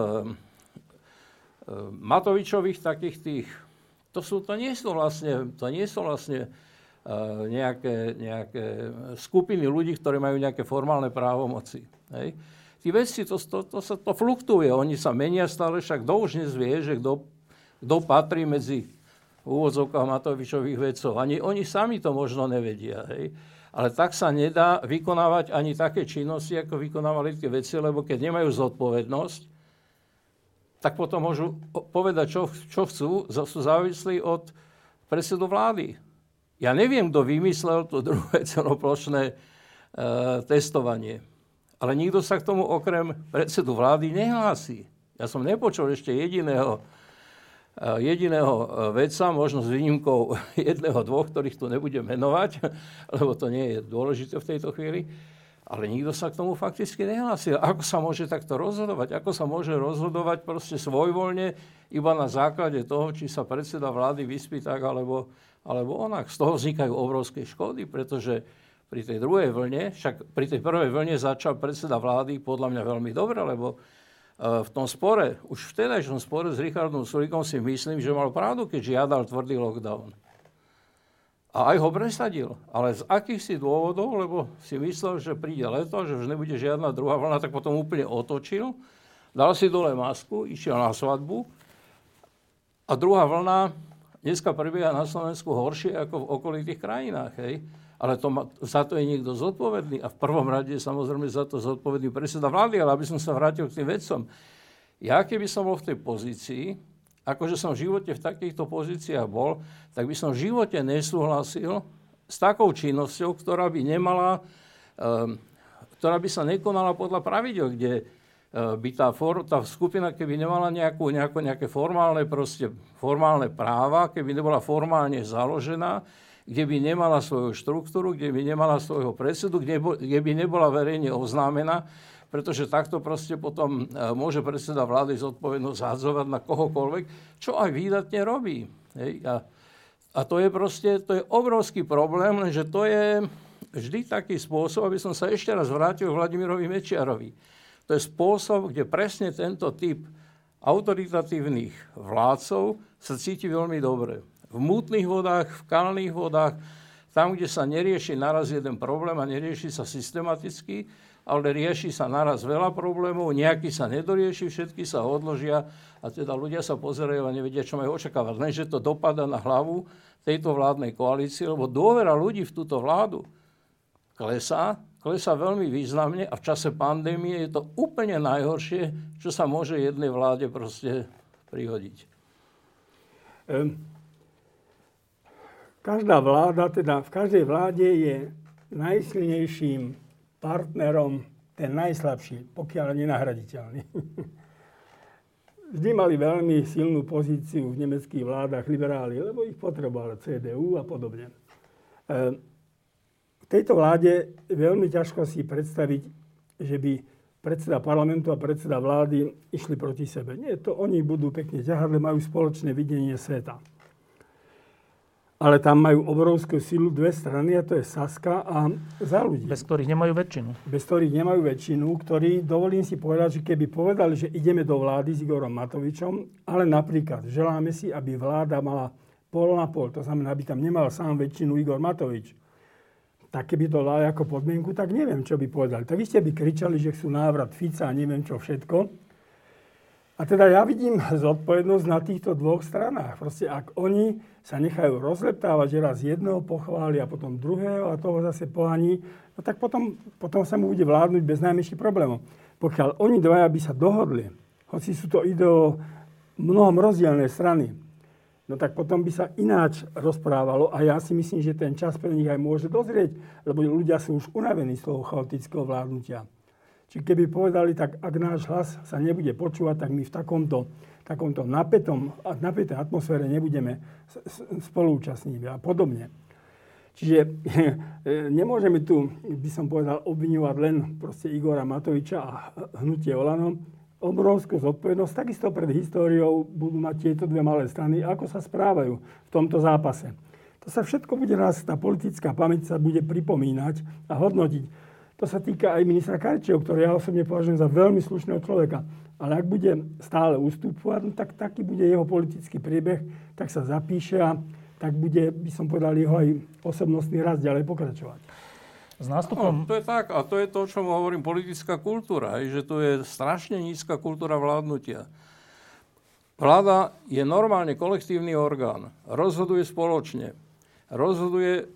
Eh, Matovičových takých tých, to, sú, to nie sú vlastne, to nie sú vlastne uh, nejaké, nejaké skupiny ľudí, ktorí majú nejaké formálne právomoci. Hej. Tí vedci, to, to, to, sa, to fluktuje, oni sa menia stále, však kto už dnes vie, že kto patrí medzi úvodzovkách Matovičových vedcov. Ani oni sami to možno nevedia. Hej. Ale tak sa nedá vykonávať ani také činnosti, ako vykonávali tie veci, lebo keď nemajú zodpovednosť, tak potom môžu povedať, čo, čo chcú, sú závislí od predsedu vlády. Ja neviem, kto vymyslel to druhé celoplošné e, testovanie. Ale nikto sa k tomu okrem predsedu vlády nehlási. Ja som nepočul ešte jediného, jediného e, vedca, možno s výnimkou jedného, dvoch, ktorých tu nebudem menovať, lebo to nie je dôležité v tejto chvíli, ale nikto sa k tomu fakticky nehlásil. Ako sa môže takto rozhodovať? Ako sa môže rozhodovať proste svojvoľne iba na základe toho, či sa predseda vlády vyspí tak, alebo, alebo onak. Z toho vznikajú obrovské škody, pretože pri tej druhej vlne, však pri tej prvej vlne začal predseda vlády podľa mňa veľmi dobre, lebo v tom spore, už v tom spore s Richardom Sulíkom si myslím, že mal pravdu, keď žiadal tvrdý lockdown. A aj ho presadil. Ale z akých si dôvodov, lebo si myslel, že príde leto, že už nebude žiadna druhá vlna, tak potom úplne otočil. Dal si dole masku, išiel na svadbu. A druhá vlna dneska prebieha na Slovensku horšie ako v okolitých krajinách. Hej? Ale to ma, za to je niekto zodpovedný. A v prvom rade je samozrejme za to zodpovedný predseda vlády. Ale aby som sa vrátil k tým vedcom. Ja keby som bol v tej pozícii, akože som v živote v takýchto pozíciách bol, tak by som v živote nesúhlasil s takou činnosťou, ktorá by nemala, um, ktorá by sa nekonala podľa pravidel, kde uh, by tá, for, tá skupina, keby nemala nejakú, nejakú, nejaké formálne, proste, formálne práva, keby nebola formálne založená, kde by nemala svoju štruktúru, kde by nemala svojho predsedu, kde, kde by nebola verejne oznámená, pretože takto proste potom e, môže predseda vlády zodpovednosť zádzovať na kohokoľvek, čo aj výdatne robí. Hej? A, a to je proste, to je obrovský problém, lenže to je vždy taký spôsob, aby som sa ešte raz vrátil k Vladimirovi Mečiarovi. To je spôsob, kde presne tento typ autoritatívnych vládcov sa cíti veľmi dobre. V mútnych vodách, v kalných vodách, tam, kde sa nerieši naraz jeden problém a nerieši sa systematicky, ale rieši sa naraz veľa problémov, nejaký sa nedorieši, všetky sa odložia a teda ľudia sa pozerajú a nevedia, čo majú očakávať. Lenže to dopada na hlavu tejto vládnej koalície, lebo dôvera ľudí v túto vládu klesá, klesá veľmi významne a v čase pandémie je to úplne najhoršie, čo sa môže jednej vláde proste prihodiť. Každá vláda, teda v každej vláde je najsilnejším partnerom ten najslabší, pokiaľ nenahraditeľný. Vždy mali veľmi silnú pozíciu v nemeckých vládach liberáli, lebo ich potrebovali CDU a podobne. E, v tejto vláde veľmi ťažko si predstaviť, že by predseda parlamentu a predseda vlády išli proti sebe. Nie, to oni budú pekne ťahať, majú spoločné videnie sveta ale tam majú obrovskú silu dve strany, a to je Saska a za ľudí. Bez ktorých nemajú väčšinu. Bez ktorých nemajú väčšinu, ktorí, dovolím si povedať, že keby povedali, že ideme do vlády s Igorom Matovičom, ale napríklad želáme si, aby vláda mala pol na pol, to znamená, aby tam nemal sám väčšinu Igor Matovič, tak keby to dali ako podmienku, tak neviem, čo by povedali. Tak ste by kričali, že chcú návrat Fica a neviem čo všetko. A teda ja vidím zodpovednosť na týchto dvoch stranách. Proste ak oni sa nechajú rozleptávať, že raz jedného pochváli a potom druhého a toho zase pohaní, no tak potom, potom sa mu bude vládnuť bez najmenších problémov. Pokiaľ oni dvaja by sa dohodli, hoci sú to ideo mnohom rozdielne strany, no tak potom by sa ináč rozprávalo a ja si myslím, že ten čas pre nich aj môže dozrieť, lebo ľudia sú už unavení z toho chaotického vládnutia. Či keby povedali, tak ak náš hlas sa nebude počúvať, tak my v takomto, takomto napätom, napätej atmosfére nebudeme spolúčastní a podobne. Čiže nemôžeme tu, by som povedal, obviňovať len proste Igora Matoviča a hnutie Olano. Obrovskú zodpovednosť, takisto pred históriou budú mať tieto dve malé strany, ako sa správajú v tomto zápase. To sa všetko bude raz, tá politická pamäť sa bude pripomínať a hodnotiť. To sa týka aj ministra Karčeho, ktorý ja osobne považujem za veľmi slušného človeka. Ale ak bude stále ustupovať, no tak taký bude jeho politický priebeh, tak sa zapíše a tak bude, by som povedal, jeho aj osobnostný raz ďalej pokračovať. S nástupom... No, to je tak a to je to, o čom hovorím, politická kultúra, že to je strašne nízka kultúra vládnutia. Vláda je normálne kolektívny orgán, rozhoduje spoločne, rozhoduje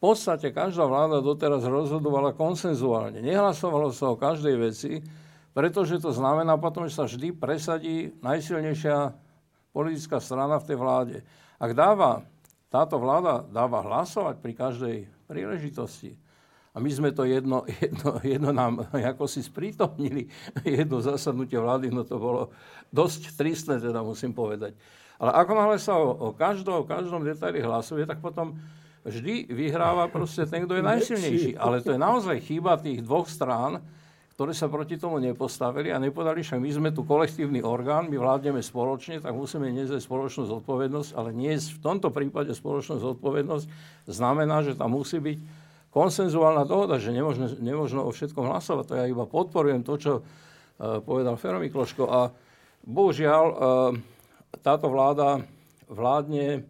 podstate každá vláda doteraz rozhodovala konsenzuálne. Nehlasovalo sa o každej veci, pretože to znamená potom, že sa vždy presadí najsilnejšia politická strana v tej vláde. Ak dáva, táto vláda dáva hlasovať pri každej príležitosti, a my sme to jedno, jedno, jedno nám ako si sprítomnili, jedno zasadnutie vlády, no to bolo dosť tristné, teda musím povedať. Ale ako náhle sa o, o, každom, o každom detaili hlasuje, tak potom vždy vyhráva proste ten, kto je najsilnejší. Ale to je naozaj chyba tých dvoch strán, ktoré sa proti tomu nepostavili a nepovedali, že my sme tu kolektívny orgán, my vládneme spoločne, tak musíme niesť spoločnú zodpovednosť, ale nie v tomto prípade spoločnú zodpovednosť znamená, že tam musí byť konsenzuálna dohoda, že nemožno, nemožno o všetkom hlasovať. To ja iba podporujem to, čo uh, povedal Fero Mikloško. A bohužiaľ, uh, táto vláda vládne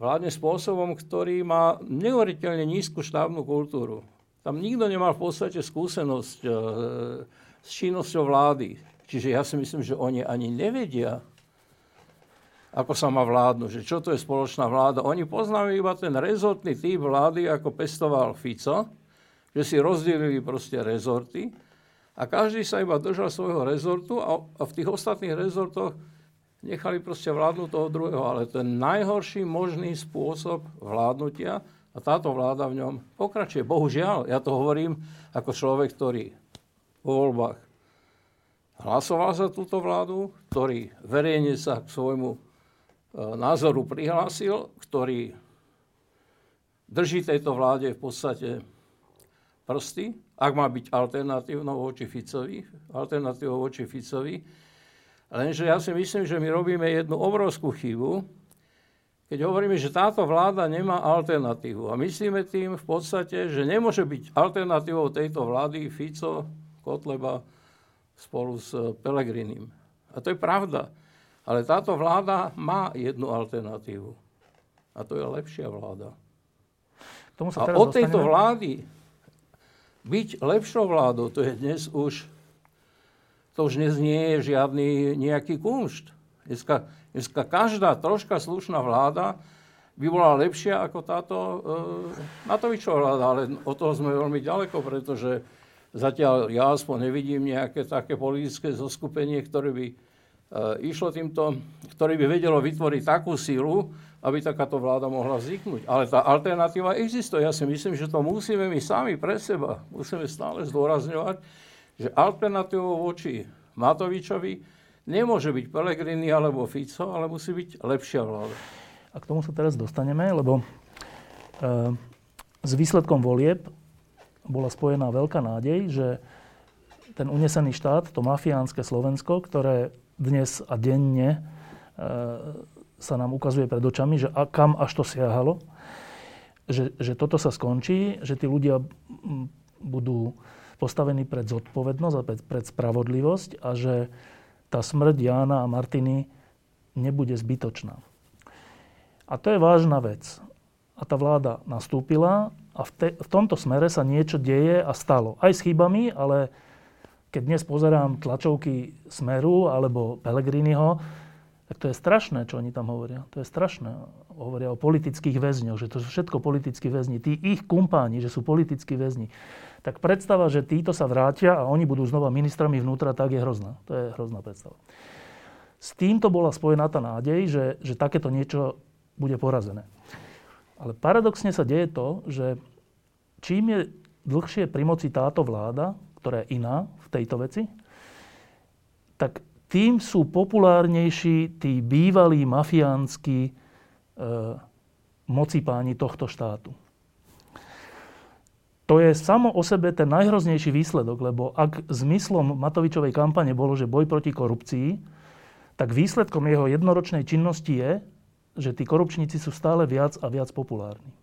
vládne spôsobom, ktorý má neuveriteľne nízku štábnu kultúru. Tam nikto nemal v podstate skúsenosť e, s činnosťou vlády. Čiže ja si myslím, že oni ani nevedia, ako sa má vládnu, že čo to je spoločná vláda. Oni poznajú iba ten rezortný typ vlády, ako pestoval Fico, že si rozdielili proste rezorty a každý sa iba držal svojho rezortu a, a v tých ostatných rezortoch nechali proste vládnuť toho druhého. Ale je najhorší možný spôsob vládnutia a táto vláda v ňom pokračuje. Bohužiaľ, ja to hovorím ako človek, ktorý vo voľbách hlasoval za túto vládu, ktorý verejne sa k svojmu E, názoru prihlásil, ktorý drží tejto vláde v podstate prsty, ak má byť alternatívnou voči Ficovi, alternatívou voči Ficovi. Lenže ja si myslím, že my robíme jednu obrovskú chybu, keď hovoríme, že táto vláda nemá alternatívu. A myslíme tým v podstate, že nemôže byť alternatívou tejto vlády Fico, Kotleba spolu s Pelegrinim. A to je pravda. Ale táto vláda má jednu alternatívu. A to je lepšia vláda. Tomu sa a od tejto vlády byť lepšou vládou, to je dnes už, to už dnes nie je žiadny nejaký kunšt. Dneska, dneska každá troška slušná vláda by bola lepšia ako táto e, Matovičová vláda, ale od toho sme veľmi ďaleko, pretože zatiaľ ja aspoň nevidím nejaké také politické zoskupenie, ktoré by E, išlo týmto, ktorý by vedelo vytvoriť takú sílu, aby takáto vláda mohla vzniknúť. Ale tá alternatíva existuje. Ja si myslím, že to musíme my sami pre seba, musíme stále zdôrazňovať, že alternatívou voči Matovičovi nemôže byť Pelegrini alebo Fico, ale musí byť lepšia vláda. A k tomu sa teraz dostaneme, lebo e, s výsledkom volieb bola spojená veľká nádej, že ten unesený štát, to mafiánske Slovensko, ktoré dnes a denne e, sa nám ukazuje pred očami, že a kam až to siahalo, že, že toto sa skončí, že tí ľudia budú postavení pred zodpovednosť a pred, spravodlivosť a že tá smrť Jána a Martiny nebude zbytočná. A to je vážna vec. A tá vláda nastúpila a v, te, v tomto smere sa niečo deje a stalo. Aj s chybami, ale keď dnes pozerám tlačovky Smeru alebo Pelegriniho, tak to je strašné, čo oni tam hovoria. To je strašné. Hovoria o politických väzňoch, že to sú všetko politickí väzni. Tí ich kumpáni, že sú politickí väzni. Tak predstava, že títo sa vrátia a oni budú znova ministrami vnútra, tak je hrozná. To je hrozná predstava. S týmto bola spojená tá nádej, že, že takéto niečo bude porazené. Ale paradoxne sa deje to, že čím je dlhšie pri moci táto vláda, ktorá je iná v tejto veci, tak tým sú populárnejší tí bývalí mafiánsky e, mocipáni tohto štátu. To je samo o sebe ten najhroznejší výsledok, lebo ak zmyslom Matovičovej kampane bolo, že boj proti korupcii, tak výsledkom jeho jednoročnej činnosti je, že tí korupčníci sú stále viac a viac populárni.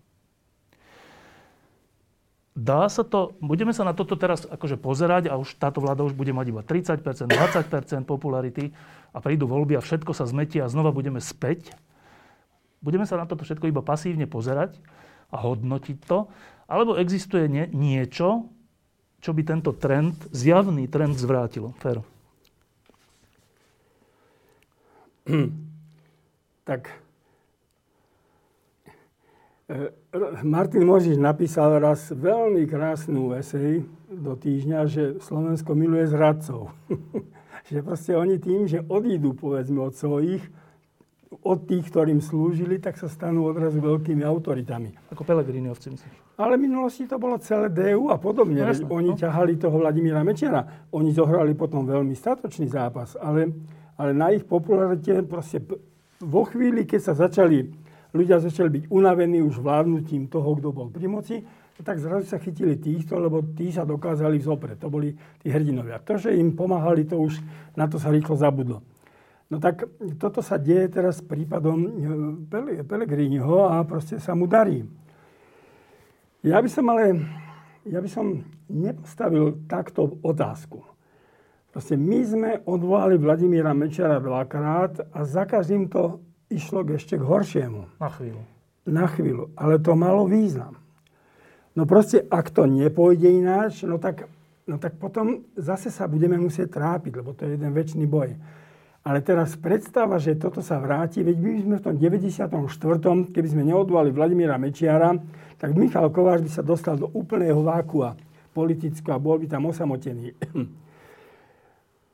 Dá sa to, budeme sa na toto teraz akože pozerať a už táto vláda už bude mať iba 30%, 20% popularity a prídu voľby a všetko sa zmetie a znova budeme späť. Budeme sa na toto všetko iba pasívne pozerať a hodnotiť to, alebo existuje nie, niečo, čo by tento trend, zjavný trend zvrátilo. Fero. Tak E, Martin Možiš napísal raz veľmi krásnu esej do týždňa, že Slovensko miluje zradcov. že proste oni tým, že odídu povedzme od svojich, od tých, ktorým slúžili, tak sa stanú odrazu veľkými autoritami. Ako Pelegriniovci, myslíš? Ale v minulosti to bolo celé DU a podobne. No, jasne, oni no. ťahali toho Vladimíra Mečera. Oni zohrali potom veľmi statočný zápas, ale, ale na ich popularite proste vo chvíli, keď sa začali ľudia začali byť unavení už vládnutím toho, kto bol pri moci, tak zrazu sa chytili týchto, lebo tí sa dokázali vzoprieť. To boli tí hrdinovia. To, že im pomáhali, to už na to sa rýchlo zabudlo. No tak toto sa deje teraz prípadom e, Pelegriniho a proste sa mu darí. Ja by som ale, ja by som nepostavil takto otázku. Proste my sme odvolali Vladimíra Mečera dvakrát a za každým to išlo ešte k horšiemu. Na chvíľu. na chvíľu, ale to malo význam. No proste, ak to nepôjde ináč, no tak, no tak potom zase sa budeme musieť trápiť, lebo to je jeden väčší boj. Ale teraz predstava, že toto sa vráti, veď my sme v tom 94., keby sme neodvolali Vladimíra Mečiara, tak Michal Kováč by sa dostal do úplného vákua politického a bol by tam osamotený.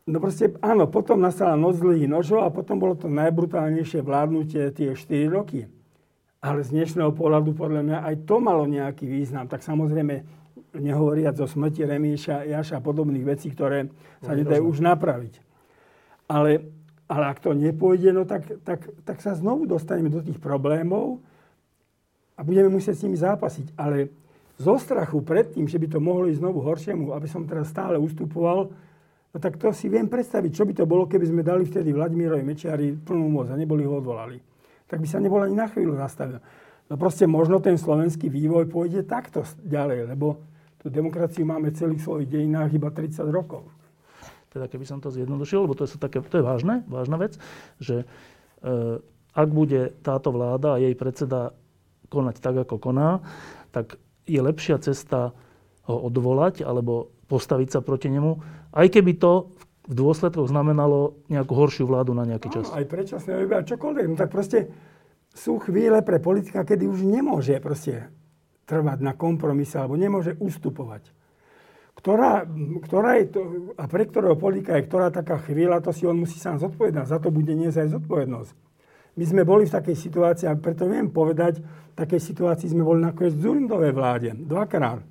No proste, áno, potom nastala noc zlých nožov a potom bolo to najbrutálnejšie vládnutie tie 4 roky. Ale z dnešného pohľadu podľa mňa aj to malo nejaký význam. Tak samozrejme, nehovoriac o smrti Remíša, Jaša a podobných vecí, ktoré sa nedajú už napraviť. Ale, ale ak to nepôjde, no tak, tak, tak sa znovu dostaneme do tých problémov a budeme musieť s nimi zápasiť. Ale zo strachu pred tým, že by to mohlo ísť znovu horšiemu, aby som teraz stále ustupoval, no tak to si viem predstaviť, čo by to bolo, keby sme dali vtedy Vladimírovi Mečiari plnú moc a neboli ho odvolali tak by sa nebol ani na chvíľu zastavil. No proste možno ten slovenský vývoj pôjde takto ďalej, lebo tú demokraciu máme celých svojich dejinách iba 30 rokov. Teda keby som to zjednodušil, lebo to je, také, to je vážne, vážna vec, že e, ak bude táto vláda a jej predseda konať tak, ako koná, tak je lepšia cesta ho odvolať alebo postaviť sa proti nemu, aj keby to v dôsledkoch znamenalo nejakú horšiu vládu na nejaký čas. No, aj predčasné voľby čokoľvek. No tak proste sú chvíle pre politika, kedy už nemôže proste trvať na kompromise alebo nemôže ustupovať. Ktorá, ktorá je to, a pre ktorého politika je ktorá taká chvíľa, to si on musí sám zodpovedať. Za to bude niesť aj zodpovednosť. My sme boli v takej situácii, a preto viem povedať, v takej situácii sme boli nakoniec v Zurindovej vláde. Dvakrát.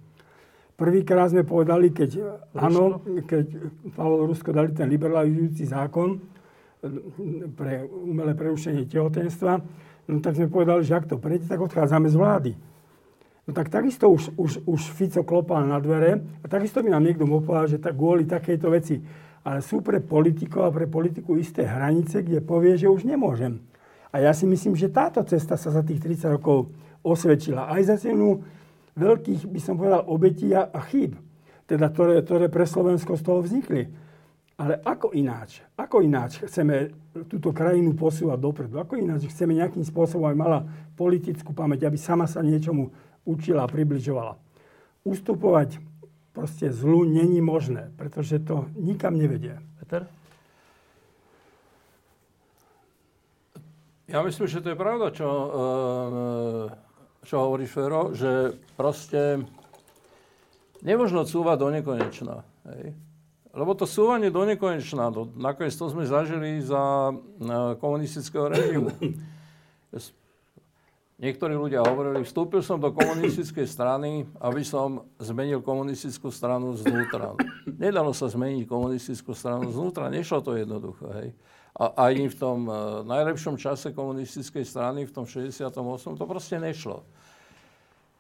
Prvýkrát sme povedali, keď, áno, keď Pavel Rusko dali ten liberalizujúci zákon pre umelé prerušenie tehotenstva, no tak sme povedali, že ak to prejde, tak odchádzame z vlády. No tak takisto už, už, už Fico klopal na dvere a takisto by nám niekto mohol povedať, že tak kvôli takejto veci. Ale sú pre politikov a pre politiku isté hranice, kde povie, že už nemôžem. A ja si myslím, že táto cesta sa za tých 30 rokov osvedčila. Aj za cenu veľkých, by som povedal, obetí a, chýb, teda ktoré, ktoré pre Slovensko z toho vznikli. Ale ako ináč? Ako ináč chceme túto krajinu posúvať dopredu? Ako ináč chceme nejakým spôsobom, aj mala politickú pamäť, aby sama sa niečomu učila a približovala? Ustupovať proste zlu není možné, pretože to nikam nevedie. Peter? Ja myslím, že to je pravda, čo uh, čo hovorí Fero, že proste nemožno cúvať do nekonečna. Hej. Lebo to súvanie do nekonečna, do, nakoniec to sme zažili za na, komunistického režimu. Niektorí ľudia hovorili, vstúpil som do komunistickej strany, aby som zmenil komunistickú stranu znútra. Nedalo sa zmeniť komunistickú stranu znútra, nešlo to jednoducho. Hej. A ani v tom uh, najlepšom čase komunistickej strany, v tom 68. to proste nešlo.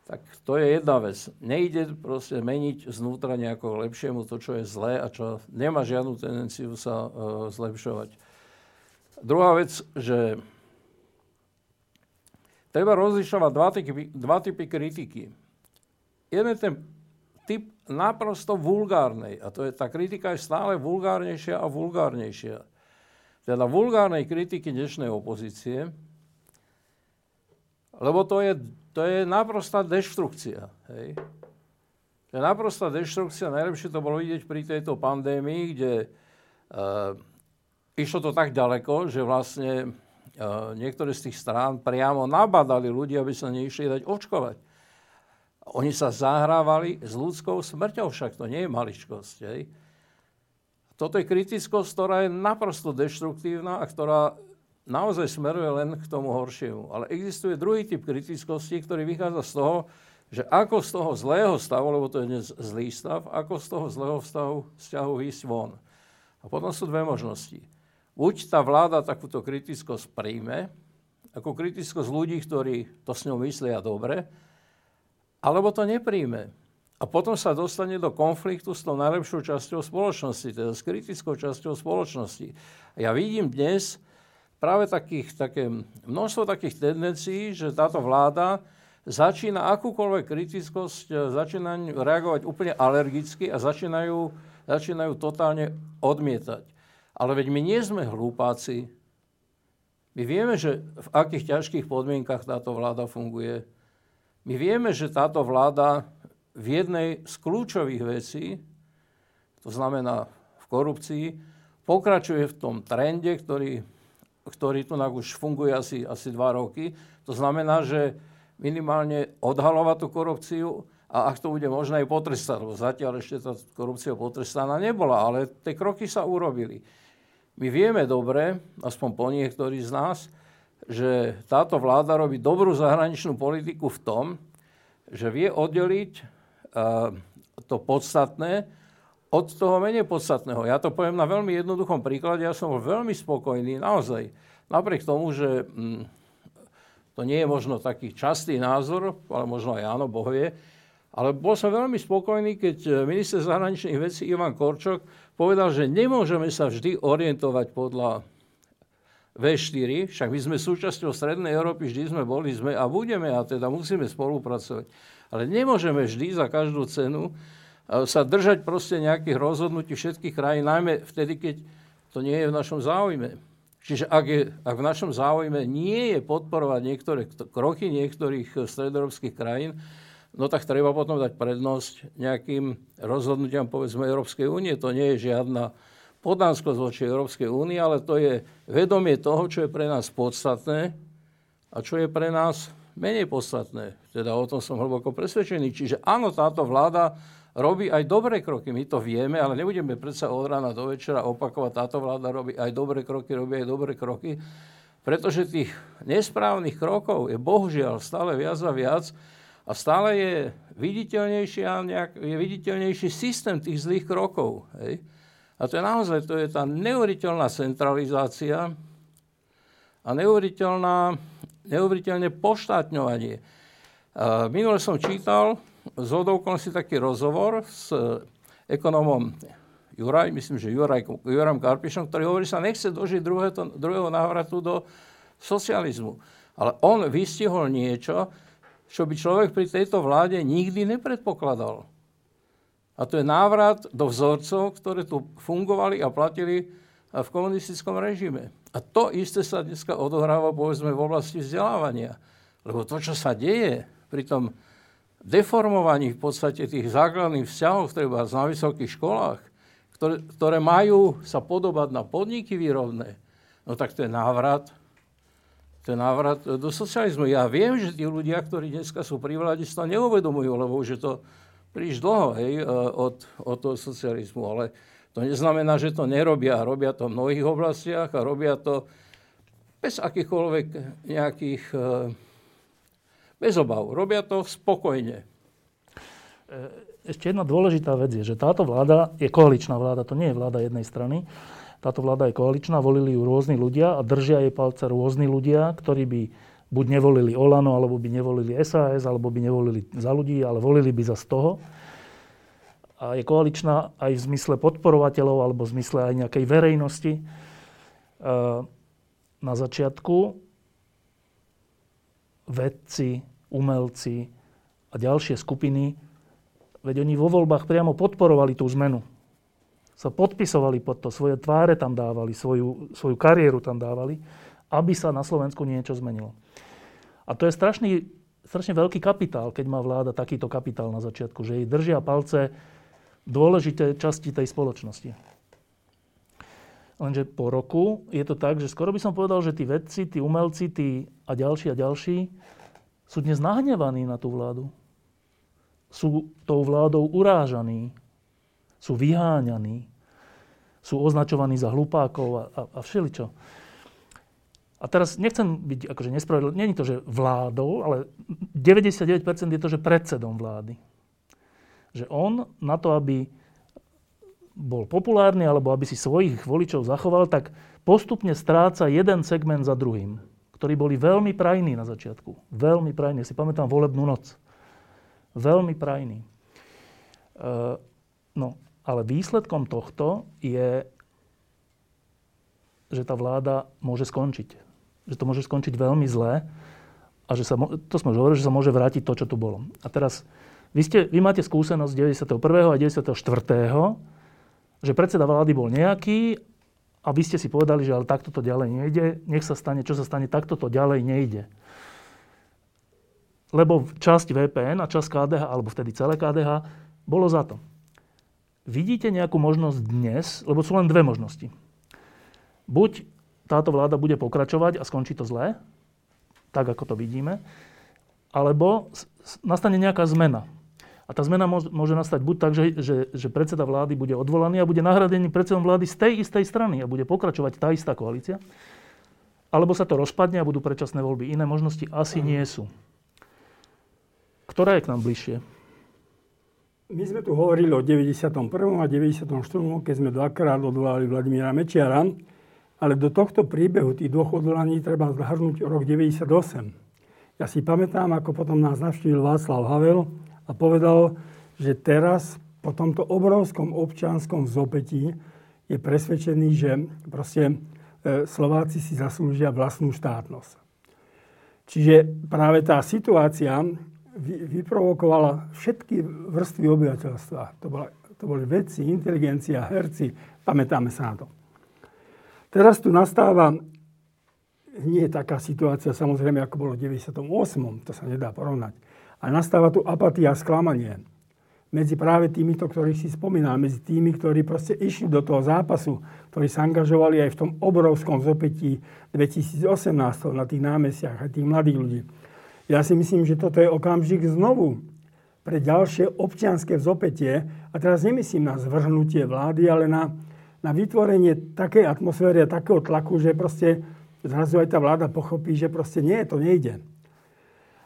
Tak to je jedna vec. Nejde proste meniť znútra nejako lepšiemu to, čo je zlé a čo nemá žiadnu tendenciu sa uh, zlepšovať. Druhá vec, že treba rozlišovať dva typy, dva typy kritiky. Jeden ten typ naprosto vulgárnej, a to je, tá kritika je stále vulgárnejšia a vulgárnejšia teda vulgárnej kritiky dnešnej opozície, lebo to je, to je naprostá deštrukcia. Hej. To je naprostá deštrukcia. Najlepšie to bolo vidieť pri tejto pandémii, kde uh, išlo to tak ďaleko, že vlastne niektoré z tých strán priamo nabadali ľudí, aby sa neišli dať očkovať. Oni sa zahrávali s ľudskou smrťou, však to nie je maličkosť. Hej. Toto je kritickosť, ktorá je naprosto deštruktívna a ktorá naozaj smeruje len k tomu horšiemu. Ale existuje druhý typ kritickosti, ktorý vychádza z toho, že ako z toho zlého stavu, lebo to je dnes zlý stav, ako z toho zlého stavu vzťahu ísť von. A potom sú dve možnosti. Buď tá vláda takúto kritickosť príjme, ako kritickosť ľudí, ktorí to s ňou myslia dobre, alebo to nepríjme. A potom sa dostane do konfliktu s tou najlepšou časťou spoločnosti, teda s kritickou časťou spoločnosti. Ja vidím dnes práve takých, také množstvo takých tendencií, že táto vláda začína akúkoľvek kritickosť, e, začína reagovať úplne alergicky a začínajú, začínajú totálne odmietať. Ale veď my nie sme hlúpáci. My vieme, že v akých ťažkých podmienkach táto vláda funguje. My vieme, že táto vláda v jednej z kľúčových vecí, to znamená v korupcii, pokračuje v tom trende, ktorý, ktorý tu už funguje asi, asi dva roky. To znamená, že minimálne odhalovať tú korupciu a ak to bude možné aj potrestať, lebo zatiaľ ešte tá korupcia potrestaná nebola, ale tie kroky sa urobili. My vieme dobre, aspoň po niektorí z nás, že táto vláda robí dobrú zahraničnú politiku v tom, že vie oddeliť uh, to podstatné od toho menej podstatného. Ja to poviem na veľmi jednoduchom príklade. Ja som bol veľmi spokojný, naozaj. Napriek tomu, že hm, to nie je možno taký častý názor, ale možno aj áno, Boh vie, ale bol som veľmi spokojný, keď minister zahraničných vecí Ivan Korčok povedal, že nemôžeme sa vždy orientovať podľa V4, však my sme súčasťou Strednej Európy, vždy sme boli, sme a budeme a teda musíme spolupracovať. Ale nemôžeme vždy za každú cenu e, sa držať proste nejakých rozhodnutí všetkých krajín, najmä vtedy, keď to nie je v našom záujme. Čiže ak, je, ak v našom záujme nie je podporovať niektoré kroky niektorých stredoeurópskych krajín, no tak treba potom dať prednosť nejakým rozhodnutiam, povedzme, Európskej únie. To nie je žiadna podánskosť voči Európskej únie, ale to je vedomie toho, čo je pre nás podstatné a čo je pre nás menej podstatné. Teda o tom som hlboko presvedčený. Čiže áno, táto vláda robí aj dobré kroky. My to vieme, ale nebudeme predsa od rána do večera opakovať, táto vláda robí aj dobré kroky, robí aj dobré kroky. Pretože tých nesprávnych krokov je bohužiaľ stále viac a viac a stále je viditeľnejší, nejak, je viditeľnejší systém tých zlých krokov. Hej? A to je naozaj to je tá neuveriteľná centralizácia a neuveriteľná, neuveriteľné poštátňovanie. Minule som čítal z si taký rozhovor s ekonomom Juraj, myslím, že Juraj, Jurajom Karpišom, ktorý hovorí, že sa nechce dožiť druhého, druhého návratu do socializmu. Ale on vystihol niečo, čo by človek pri tejto vláde nikdy nepredpokladal. A to je návrat do vzorcov, ktoré tu fungovali a platili v komunistickom režime. A to isté sa dneska odohráva, povedzme, v oblasti vzdelávania. Lebo to, čo sa deje pri tom deformovaní v podstate tých základných vzťahov, treba na vysokých školách, ktoré, ktoré majú sa podobať na podniky výrobné, no tak to je návrat ten návrat do socializmu. Ja viem, že tí ľudia, ktorí dneska sú pri vláde, sa neuvedomujú, lebo už je to príliš dlho hej, e, od, od toho socializmu. Ale to neznamená, že to nerobia. Robia to v mnohých oblastiach a robia to bez akýchkoľvek nejakých... E, bez obav. Robia to spokojne. E, ešte jedna dôležitá vec je, že táto vláda je koaličná vláda, to nie je vláda jednej strany. Táto vláda je koaličná, volili ju rôzni ľudia a držia jej palce rôzni ľudia, ktorí by buď nevolili Olano, alebo by nevolili SAS, alebo by nevolili za ľudí, ale volili by za z toho. A je koaličná aj v zmysle podporovateľov, alebo v zmysle aj nejakej verejnosti. Na začiatku vedci, umelci a ďalšie skupiny, veď oni vo voľbách priamo podporovali tú zmenu sa podpisovali pod to, svoje tváre tam dávali, svoju, svoju kariéru tam dávali, aby sa na Slovensku niečo zmenilo. A to je strašný, strašne veľký kapitál, keď má vláda takýto kapitál na začiatku, že jej držia palce dôležité časti tej spoločnosti. Lenže po roku je to tak, že skoro by som povedal, že tí vedci, tí umelci, tí a ďalší a ďalší sú dnes nahnevaní na tú vládu. Sú tou vládou urážaní, sú vyháňaní, sú označovaní za hlupákov a, a, a všeličo. A teraz nechcem byť akože nespravedlivý, není to, že vládou, ale 99% je to, že predsedom vlády. Že on na to, aby bol populárny alebo aby si svojich voličov zachoval, tak postupne stráca jeden segment za druhým, ktorí boli veľmi prajní na začiatku. Veľmi prajní. Si pamätám volebnú noc. Veľmi prajní. Uh, no ale výsledkom tohto je, že tá vláda môže skončiť. Že to môže skončiť veľmi zle a že sa, to sme už hovorili, že sa môže vrátiť to, čo tu bolo. A teraz, vy, ste, vy máte skúsenosť 91. a 94. že predseda vlády bol nejaký a vy ste si povedali, že ale takto to ďalej nejde, nech sa stane, čo sa stane, takto to ďalej nejde. Lebo časť VPN a časť KDH, alebo vtedy celé KDH, bolo za to. Vidíte nejakú možnosť dnes, lebo sú len dve možnosti. Buď táto vláda bude pokračovať a skončí to zlé, tak ako to vidíme, alebo nastane nejaká zmena. A tá zmena môže nastať buď tak, že, že, že predseda vlády bude odvolaný a bude nahradený predsedom vlády z tej istej strany a bude pokračovať tá istá koalícia, alebo sa to rozpadne a budú predčasné voľby. Iné možnosti asi nie sú. Ktorá je k nám bližšie? My sme tu hovorili o 91. a 94., keď sme dvakrát odvolali Vladimíra Mečiara, ale do tohto príbehu tých dvoch odvolaní treba zahrnúť rok 98. Ja si pamätám, ako potom nás navštívil Václav Havel a povedal, že teraz po tomto obrovskom občianskom zopetí je presvedčený, že proste e, Slováci si zaslúžia vlastnú štátnosť. Čiže práve tá situácia vyprovokovala všetky vrstvy obyvateľstva. To, bola, to boli vedci, inteligencia, herci, pamätáme sa na to. Teraz tu nastáva nie je taká situácia, samozrejme, ako bolo v 98. To sa nedá porovnať a nastáva tu apatia a sklamanie medzi práve týmito, ktorých si spomínal, medzi tými, ktorí proste išli do toho zápasu, ktorí sa angažovali aj v tom obrovskom zopetí 2018 na tých námestiach, aj tých mladých ľudí. Ja si myslím, že toto je okamžik znovu pre ďalšie občianské vzopetie. A teraz nemyslím na zvrhnutie vlády, ale na, na vytvorenie takej atmosféry a takého tlaku, že proste zrazu aj tá vláda pochopí, že proste nie, to nejde.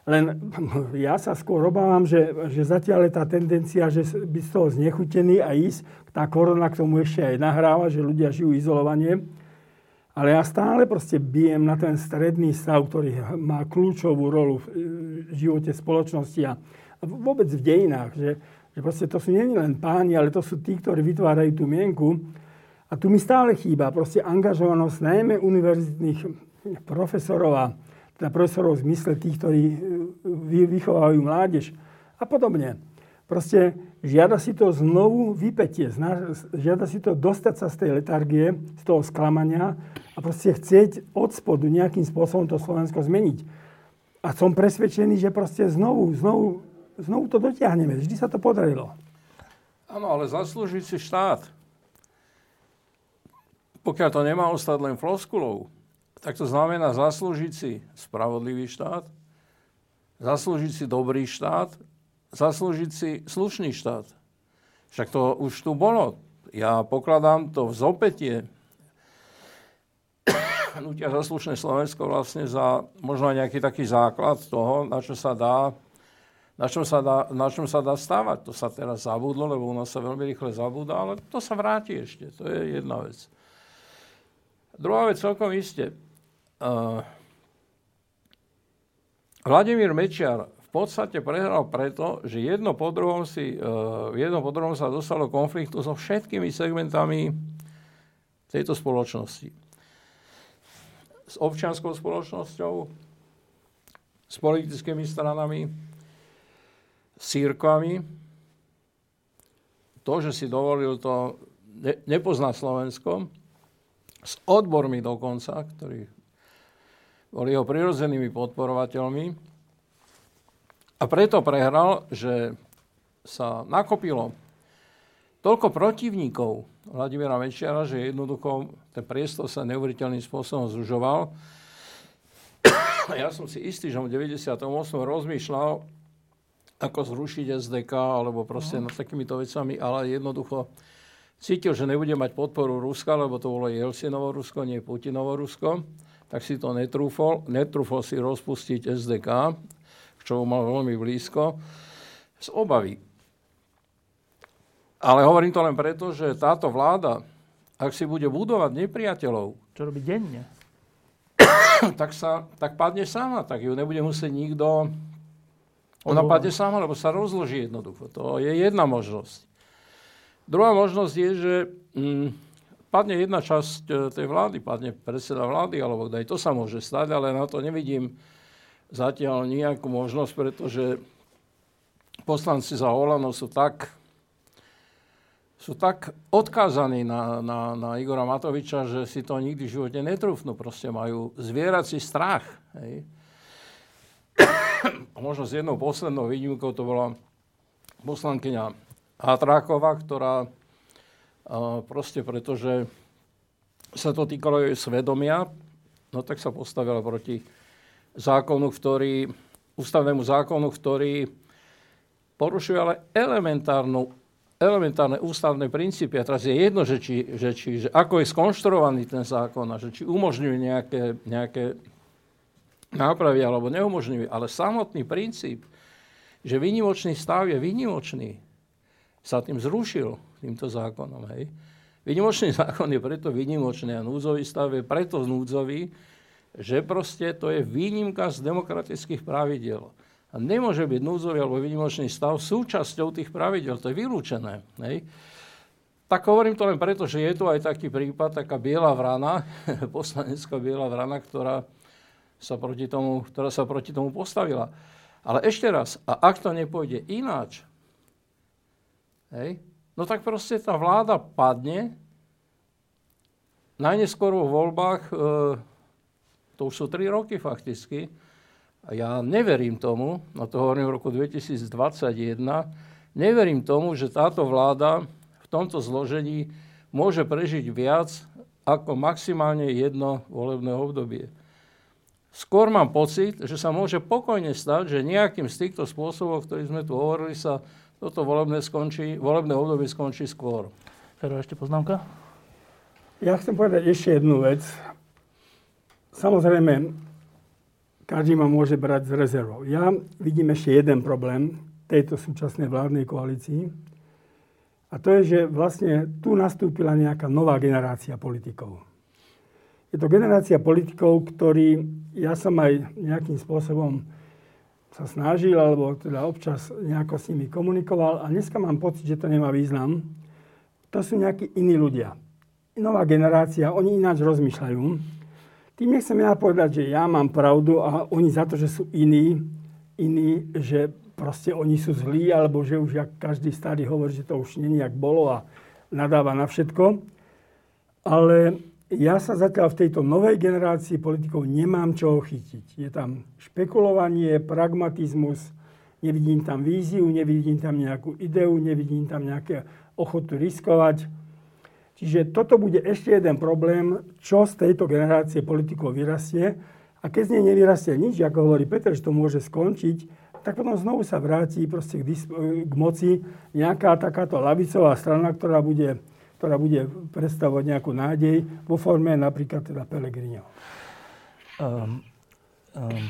Len ja sa skôr obávam, že, že zatiaľ je tá tendencia, že by z toho znechutený a ísť, tá korona k tomu ešte aj nahráva, že ľudia žijú izolovanie. Ale ja stále proste bijem na ten stredný stav, ktorý má kľúčovú rolu v živote spoločnosti a vôbec v dejinách. Že, že proste to sú nie len páni, ale to sú tí, ktorí vytvárajú tú mienku. A tu mi stále chýba proste angažovanosť najmä univerzitných profesorov a teda profesorov v zmysle tých, ktorí e, vychovávajú mládež a podobne. Proste žiada si to znovu vypetie, žiada si to dostať sa z tej letargie, z toho sklamania a proste chcieť od spodu nejakým spôsobom to Slovensko zmeniť. A som presvedčený, že proste znovu, znovu, znovu to dotiahneme. Vždy sa to podarilo. Áno, ale zaslúžiť si štát, pokiaľ to nemá ostať len floskulou, tak to znamená zaslúžiť si spravodlivý štát, zaslúžiť si dobrý štát, zaslúžiť si slušný štát. Však to už tu bolo. Ja pokladám to v zopetie hnutia za slušné Slovensko vlastne za možno nejaký taký základ toho, na čo sa dá na čom, sa dá, na čom sa dá stávať. To sa teraz zabudlo, lebo u nás sa veľmi rýchle zabúda, ale to sa vráti ešte. To je jedna vec. Druhá vec celkom iste. Uh, Vladimír Mečiar v podstate prehral preto, že jedno po druhom, si, uh, jedno po druhom sa dostalo konfliktu so všetkými segmentami tejto spoločnosti. S občianskou spoločnosťou, s politickými stranami, s církvami. To, že si dovolil to, ne, nepozná Slovensko, s odbormi dokonca, ktorí boli jeho prirodzenými podporovateľmi. A preto prehral, že sa nakopilo toľko protivníkov Vladimíra Mečiara, že jednoducho ten priestor sa neuveriteľným spôsobom zužoval. Ja som si istý, že v 98. rozmýšľal, ako zrušiť SDK, alebo proste no. nad takýmito vecami, ale jednoducho cítil, že nebude mať podporu Ruska, lebo to bolo Jelcinovo Rusko, nie Putinovo Rusko tak si to netrúfol, netrúfol si rozpustiť SDK, čo mal veľmi blízko, z obavy. Ale hovorím to len preto, že táto vláda, ak si bude budovať nepriateľov... Čo robí denne? tak, sa, tak padne sama, tak ju nebude musieť nikto... Ona padne sama, lebo sa rozloží jednoducho. To je jedna možnosť. Druhá možnosť je, že... Mm, padne jedna časť e, tej vlády, padne predseda vlády, alebo aj to sa môže stať, ale na to nevidím zatiaľ nejakú možnosť, pretože poslanci za Olano sú tak sú tak odkázaní na, na, na Igora Matoviča, že si to nikdy v živote netrúfnú. Proste majú zvierací strach. Hej. Možno s jednou poslednou výnimkou to bola poslankyňa Hatráková, ktorá proste pretože sa to týkalo jej svedomia, no tak sa postavila proti zákonu, ktorý, ústavnému zákonu, ktorý porušuje ale elementárnu elementárne ústavné princípy. A teraz je jedno, že, či, že, či, že ako je skonštruovaný ten zákon a že či umožňuje nejaké, nejaké nápravy alebo neumožňuje. Ale samotný princíp, že výnimočný stav je výnimočný, sa tým zrušil týmto zákonom. Hej. Výnimočný zákon je preto výnimočný a núdzový stav je preto núdzový, že proste to je výnimka z demokratických pravidel. A nemôže byť núdzový alebo výnimočný stav súčasťou tých pravidel. To je vylúčené. Hej. Tak hovorím to len preto, že je tu aj taký prípad, taká biela vrana, poslanecká biela vrana, ktorá sa proti tomu, ktorá sa proti tomu postavila. Ale ešte raz, a ak to nepôjde ináč, hej, no tak proste tá vláda padne, najneskôr vo voľbách, e, to už sú tri roky fakticky, a ja neverím tomu, na to hovorím v roku 2021, neverím tomu, že táto vláda v tomto zložení môže prežiť viac ako maximálne jedno volebné obdobie. Skôr mám pocit, že sa môže pokojne stať, že nejakým z týchto spôsobov, ktorých sme tu hovorili, sa toto volebné, skončí, volebné obdobie skončí skôr. Fero, ešte poznámka? Ja chcem povedať ešte jednu vec. Samozrejme, každý ma môže brať z rezervou. Ja vidím ešte jeden problém tejto súčasnej vládnej koalícii. A to je, že vlastne tu nastúpila nejaká nová generácia politikov. Je to generácia politikov, ktorí, ja som aj nejakým spôsobom sa snažil, alebo teda občas nejako s nimi komunikoval a dneska mám pocit, že to nemá význam. To sú nejakí iní ľudia. Nová generácia, oni ináč rozmýšľajú tým nechcem ja povedať, že ja mám pravdu a oni za to, že sú iní, iní, že proste oni sú zlí, alebo že už jak každý starý hovorí, že to už není jak bolo a nadáva na všetko. Ale ja sa zatiaľ v tejto novej generácii politikov nemám čo chytiť. Je tam špekulovanie, pragmatizmus, nevidím tam víziu, nevidím tam nejakú ideu, nevidím tam nejaké ochotu riskovať. Čiže toto bude ešte jeden problém, čo z tejto generácie politikov vyrastie. A keď z nej nevyrastie nič, ako hovorí Peter, že to môže skončiť, tak potom znovu sa vráti k, k moci nejaká takáto lavicová strana, ktorá bude, ktorá bude predstavovať nejakú nádej vo forme napríklad teda Pellegrino. Um, um,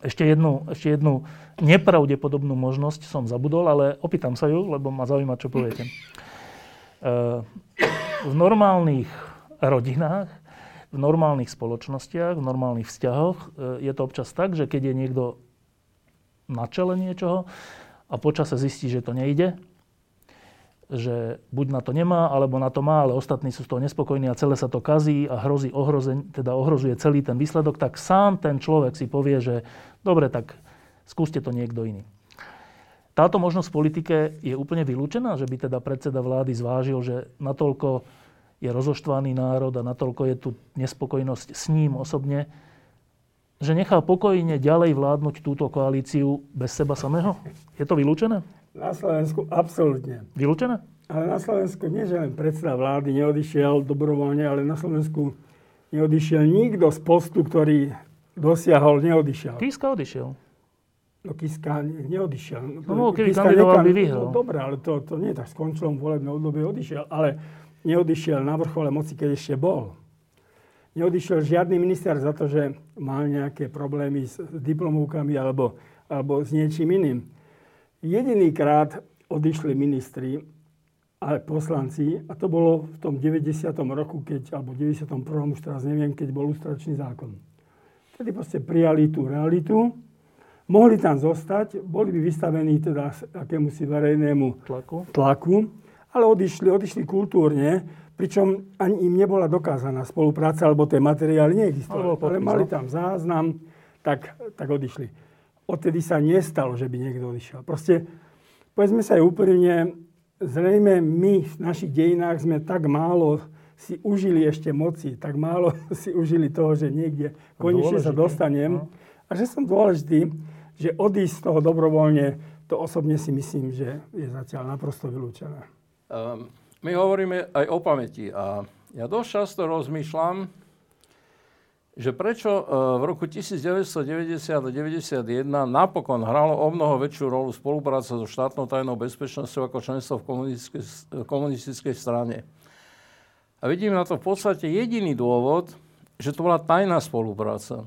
ešte, jednu, ešte jednu nepravdepodobnú možnosť som zabudol, ale opýtam sa ju, lebo ma zaujíma, čo poviete. V normálnych rodinách, v normálnych spoločnostiach, v normálnych vzťahoch e, je to občas tak, že keď je niekto na čele niečoho a počase zistí, že to nejde, že buď na to nemá, alebo na to má, ale ostatní sú z toho nespokojní a celé sa to kazí a hrozí ohrozeň, teda ohrozuje celý ten výsledok, tak sám ten človek si povie, že dobre, tak skúste to niekto iný. Táto možnosť v politike je úplne vylúčená, že by teda predseda vlády zvážil, že natoľko je rozoštvaný národ a natoľko je tu nespokojnosť s ním osobne, že nechá pokojne ďalej vládnuť túto koalíciu bez seba samého? Je to vylúčené? Na Slovensku absolútne. Vylúčené? Ale na Slovensku nie, že len predseda vlády neodišiel dobrovoľne, ale na Slovensku neodišiel nikto z postu, ktorý dosiahol, neodišiel. Kiska odišiel. No Kiska neodišiel. No, no keby kandidoval, by vyhral. No, dobré, ale to, to nie tak skončilo volebné obdobie, odišiel. Ale neodišiel na vrchole moci, keď ešte bol. Neodišiel žiadny minister za to, že mal nejaké problémy s diplomovkami alebo, alebo s niečím iným. Jediný krát odišli ministri, ale poslanci, a to bolo v tom 90. roku, keď, alebo 91. už teraz neviem, keď bol ústračný zákon. Tedy proste prijali tú realitu, mohli tam zostať, boli by vystavení teda akémusi verejnému tlaku, tlaku ale odišli, odišli kultúrne, pričom ani im nebola dokázaná spolupráca, alebo tie materiály neexistovali. Ale mali no. tam záznam, tak, tak odišli. Odtedy sa nestalo, že by niekto odišiel. Proste, povedzme sa aj úprimne, zrejme my v našich dejinách sme tak málo si užili ešte moci, tak málo si užili toho, že niekde konečne sa dostanem. No. A že som dôležitý, že odísť z toho dobrovoľne, to osobne si myslím, že je zatiaľ naprosto vylúčené. Um, my hovoríme aj o pamäti a ja dosť často rozmýšľam, že prečo e, v roku 1990 a 1991 napokon hralo o mnoho väčšiu rolu spolupráca so štátnou tajnou bezpečnosťou ako členstvo v komunistickej, komunistickej strane. A vidím na to v podstate jediný dôvod, že to bola tajná spolupráca.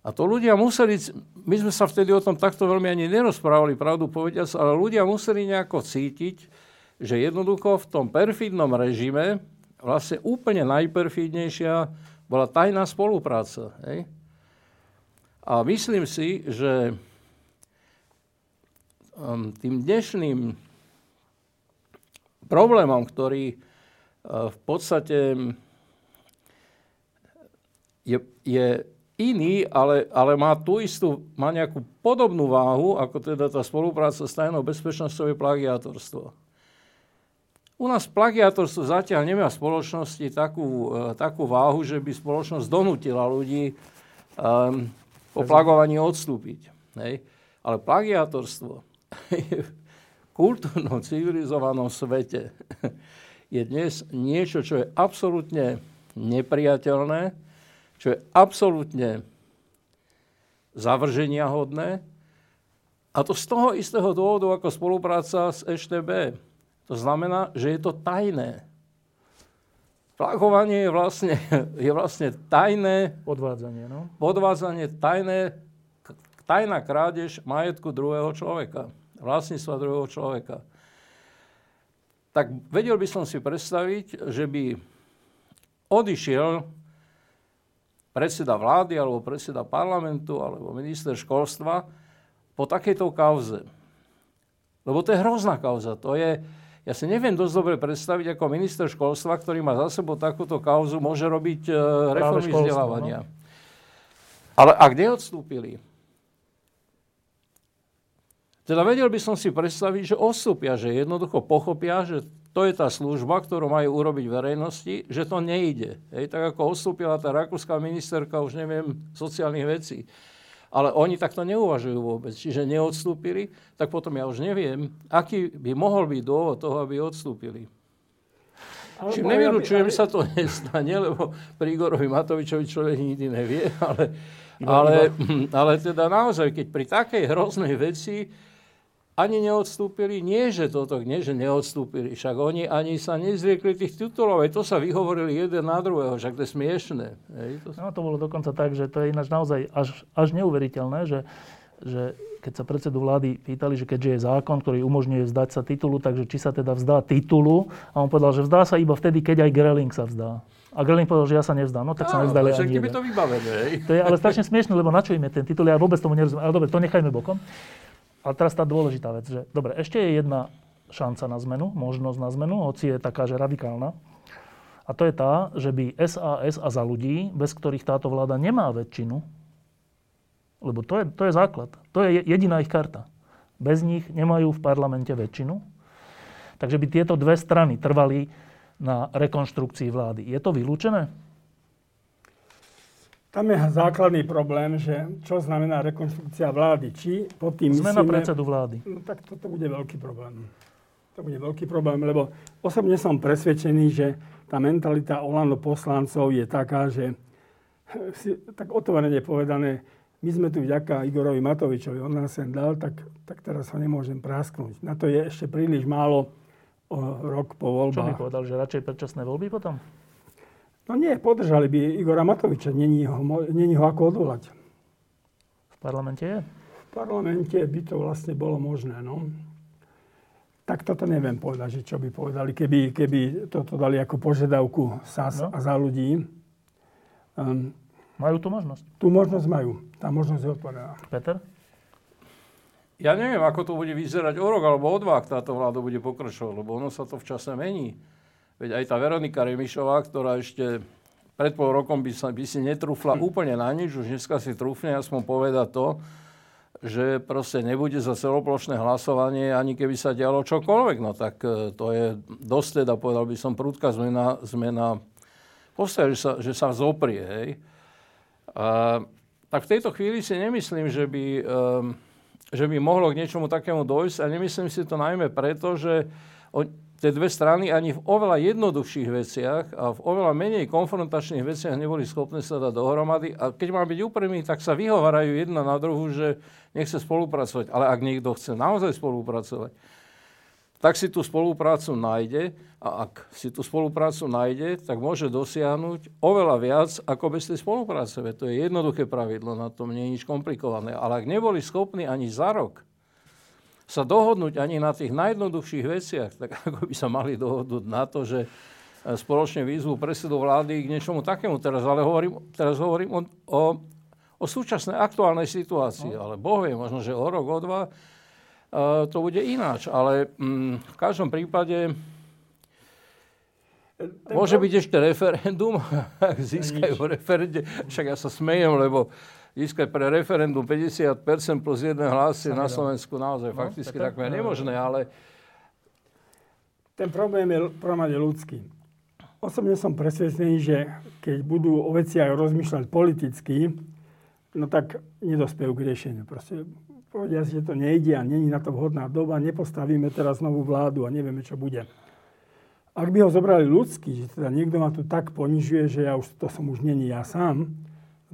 A to ľudia museli, my sme sa vtedy o tom takto veľmi ani nerozprávali, pravdu povediac, ale ľudia museli nejako cítiť, že jednoducho v tom perfidnom režime vlastne úplne najperfidnejšia bola tajná spolupráca. Hej? A myslím si, že um, tým dnešným problémom, ktorý uh, v podstate je, je iný, ale, ale má tú istú, má nejakú podobnú váhu, ako teda tá spolupráca s tajnou bezpečnosťou je plagiátorstvo. U nás plagiátorstvo zatiaľ nemá v spoločnosti takú, uh, takú váhu, že by spoločnosť donútila ľudí um, po plagovaní odstúpiť. Hej? Ale plagiátorstvo je kultúrnom, civilizovanom svete je dnes niečo, čo je absolútne nepriateľné, čo je absolútne zavrženia hodné. A to z toho istého dôvodu ako spolupráca s EŠTB. To znamená, že je to tajné. Flagovanie je vlastne, je vlastne tajné... Podvádzanie, no? Podvádzanie, tajné, tajná krádež majetku druhého človeka vlastníctva druhého človeka. Tak vedel by som si predstaviť, že by odišiel predseda vlády, alebo predseda parlamentu, alebo minister školstva po takejto kauze. Lebo to je hrozná kauza. To je, ja si neviem dosť dobre predstaviť, ako minister školstva, ktorý má za sebou takúto kauzu, môže robiť uh, reformy vzdelávania. No? Ale ak neodstúpili, teda vedel by som si predstaviť, že odstúpia, že jednoducho pochopia, že to je tá služba, ktorú majú urobiť verejnosti, že to nejde. Hej, tak ako odstúpila tá rakúska ministerka, už neviem, sociálnych vecí. Ale oni takto neuvažujú vôbec. Čiže neodstúpili, tak potom ja už neviem, aký by mohol byť dôvod toho, aby odstúpili. Čím nevylučujem, aby... sa to nestane, lebo pri Igorovi Matovičovi človek nikdy nevie, ale, ale, ale teda naozaj, keď pri takej hroznej veci ani neodstúpili. Nie, že toto, nie, že neodstúpili. Však oni ani sa nezriekli tých titulov. Aj to sa vyhovorili jeden na druhého. Však to je smiešné. Hej, to... No to bolo dokonca tak, že to je ináč naozaj až, až neuveriteľné, že, že keď sa predsedu vlády pýtali, že keďže je zákon, ktorý umožňuje vzdať sa titulu, takže či sa teda vzdá titulu. A on povedal, že vzdá sa iba vtedy, keď aj Greling sa vzdá. A Greling povedal, že ja sa nevzdám. No tak sa nevzdali ani jeden. to vybavené. To je ale strašne smiešne, lebo na čo im je ten titul? Ja vôbec tomu nerozumiem. Ale dobre, to nechajme bokom. Ale teraz tá dôležitá vec, že dobre, ešte je jedna šanca na zmenu, možnosť na zmenu, hoci je taká, že radikálna. A to je tá, že by SAS a za ľudí, bez ktorých táto vláda nemá väčšinu, lebo to je, to je základ, to je jediná ich karta. Bez nich nemajú v parlamente väčšinu. Takže by tieto dve strany trvali na rekonštrukcii vlády. Je to vylúčené? Tam je základný problém, že čo znamená rekonstrukcia vlády. Či pod tým Zmena myslíme, predsedu vlády. No, tak toto bude veľký problém. To bude veľký problém, lebo osobne som presvedčený, že tá mentalita Olano poslancov je taká, že si, tak otvorene povedané, my sme tu vďaka Igorovi Matovičovi, on nás sem dal, tak, tak teraz ho nemôžem prasknúť. Na to je ešte príliš málo o, rok po voľbách. Čo mi povedal, že radšej predčasné voľby potom? No nie, podržali by Igora Matoviča, není ho, není ho ako odvolať. V parlamente je? V parlamente by to vlastne bolo možné, no. Tak toto neviem povedať, že čo by povedali, keby, keby toto dali ako požiadavku SAS no. a za ľudí. Um, majú tú možnosť? Tú možnosť majú. Tá možnosť je otvorená. Peter? Ja neviem, ako to bude vyzerať o rok alebo o dva, ak táto vláda bude pokračovať, lebo ono sa to v čase mení. Veď aj tá Veronika Remišová, ktorá ešte pred pol rokom by, sa, by si netrúfla mm. úplne na nič, už dneska si trúfne aspoň povedať to, že proste nebude za celoplošné hlasovanie, ani keby sa dialo čokoľvek. No tak e, to je dosť teda, povedal by som, prúdka zmena, zmena postoja, že sa, že sa zoprie. Hej. A, tak v tejto chvíli si nemyslím, že by, um, že by mohlo k niečomu takému dojsť a nemyslím si to najmä preto, že on, tie dve strany ani v oveľa jednoduchších veciach a v oveľa menej konfrontačných veciach neboli schopné sa dať dohromady. A keď má byť úprimný, tak sa vyhovárajú jedna na druhu, že nechce spolupracovať. Ale ak niekto chce naozaj spolupracovať, tak si tú spoluprácu nájde a ak si tú spoluprácu nájde, tak môže dosiahnuť oveľa viac ako bez tej spolupráce. To je jednoduché pravidlo, na tom nie je nič komplikované. Ale ak neboli schopní ani za rok sa dohodnúť ani na tých najjednoduchších veciach, tak ako by sa mali dohodnúť na to, že e, spoločne výzvu predsedu vlády k niečomu takému teraz, ale hovorím, teraz hovorím o, o, o súčasnej aktuálnej situácii, no. ale Boh vie, možno, že o rok, o dva uh, to bude ináč, ale mm, v každom prípade ten môže byť ešte referendum, ak získajú referende, však ja sa smejem, lebo získať pre referendum 50% plus jeden hlas je na Slovensku naozaj no, fakticky tak, takmer nemožné, ale... Ten problém je je ľudský. Osobne som presvedčený, že keď budú o veciach rozmýšľať politicky, no tak nedospejú k riešeniu. Proste povedia si, že to nejde a není na to vhodná doba, nepostavíme teraz novú vládu a nevieme, čo bude. Ak by ho zobrali ľudsky, že teda niekto ma tu tak ponižuje, že ja už, to som už není ja sám,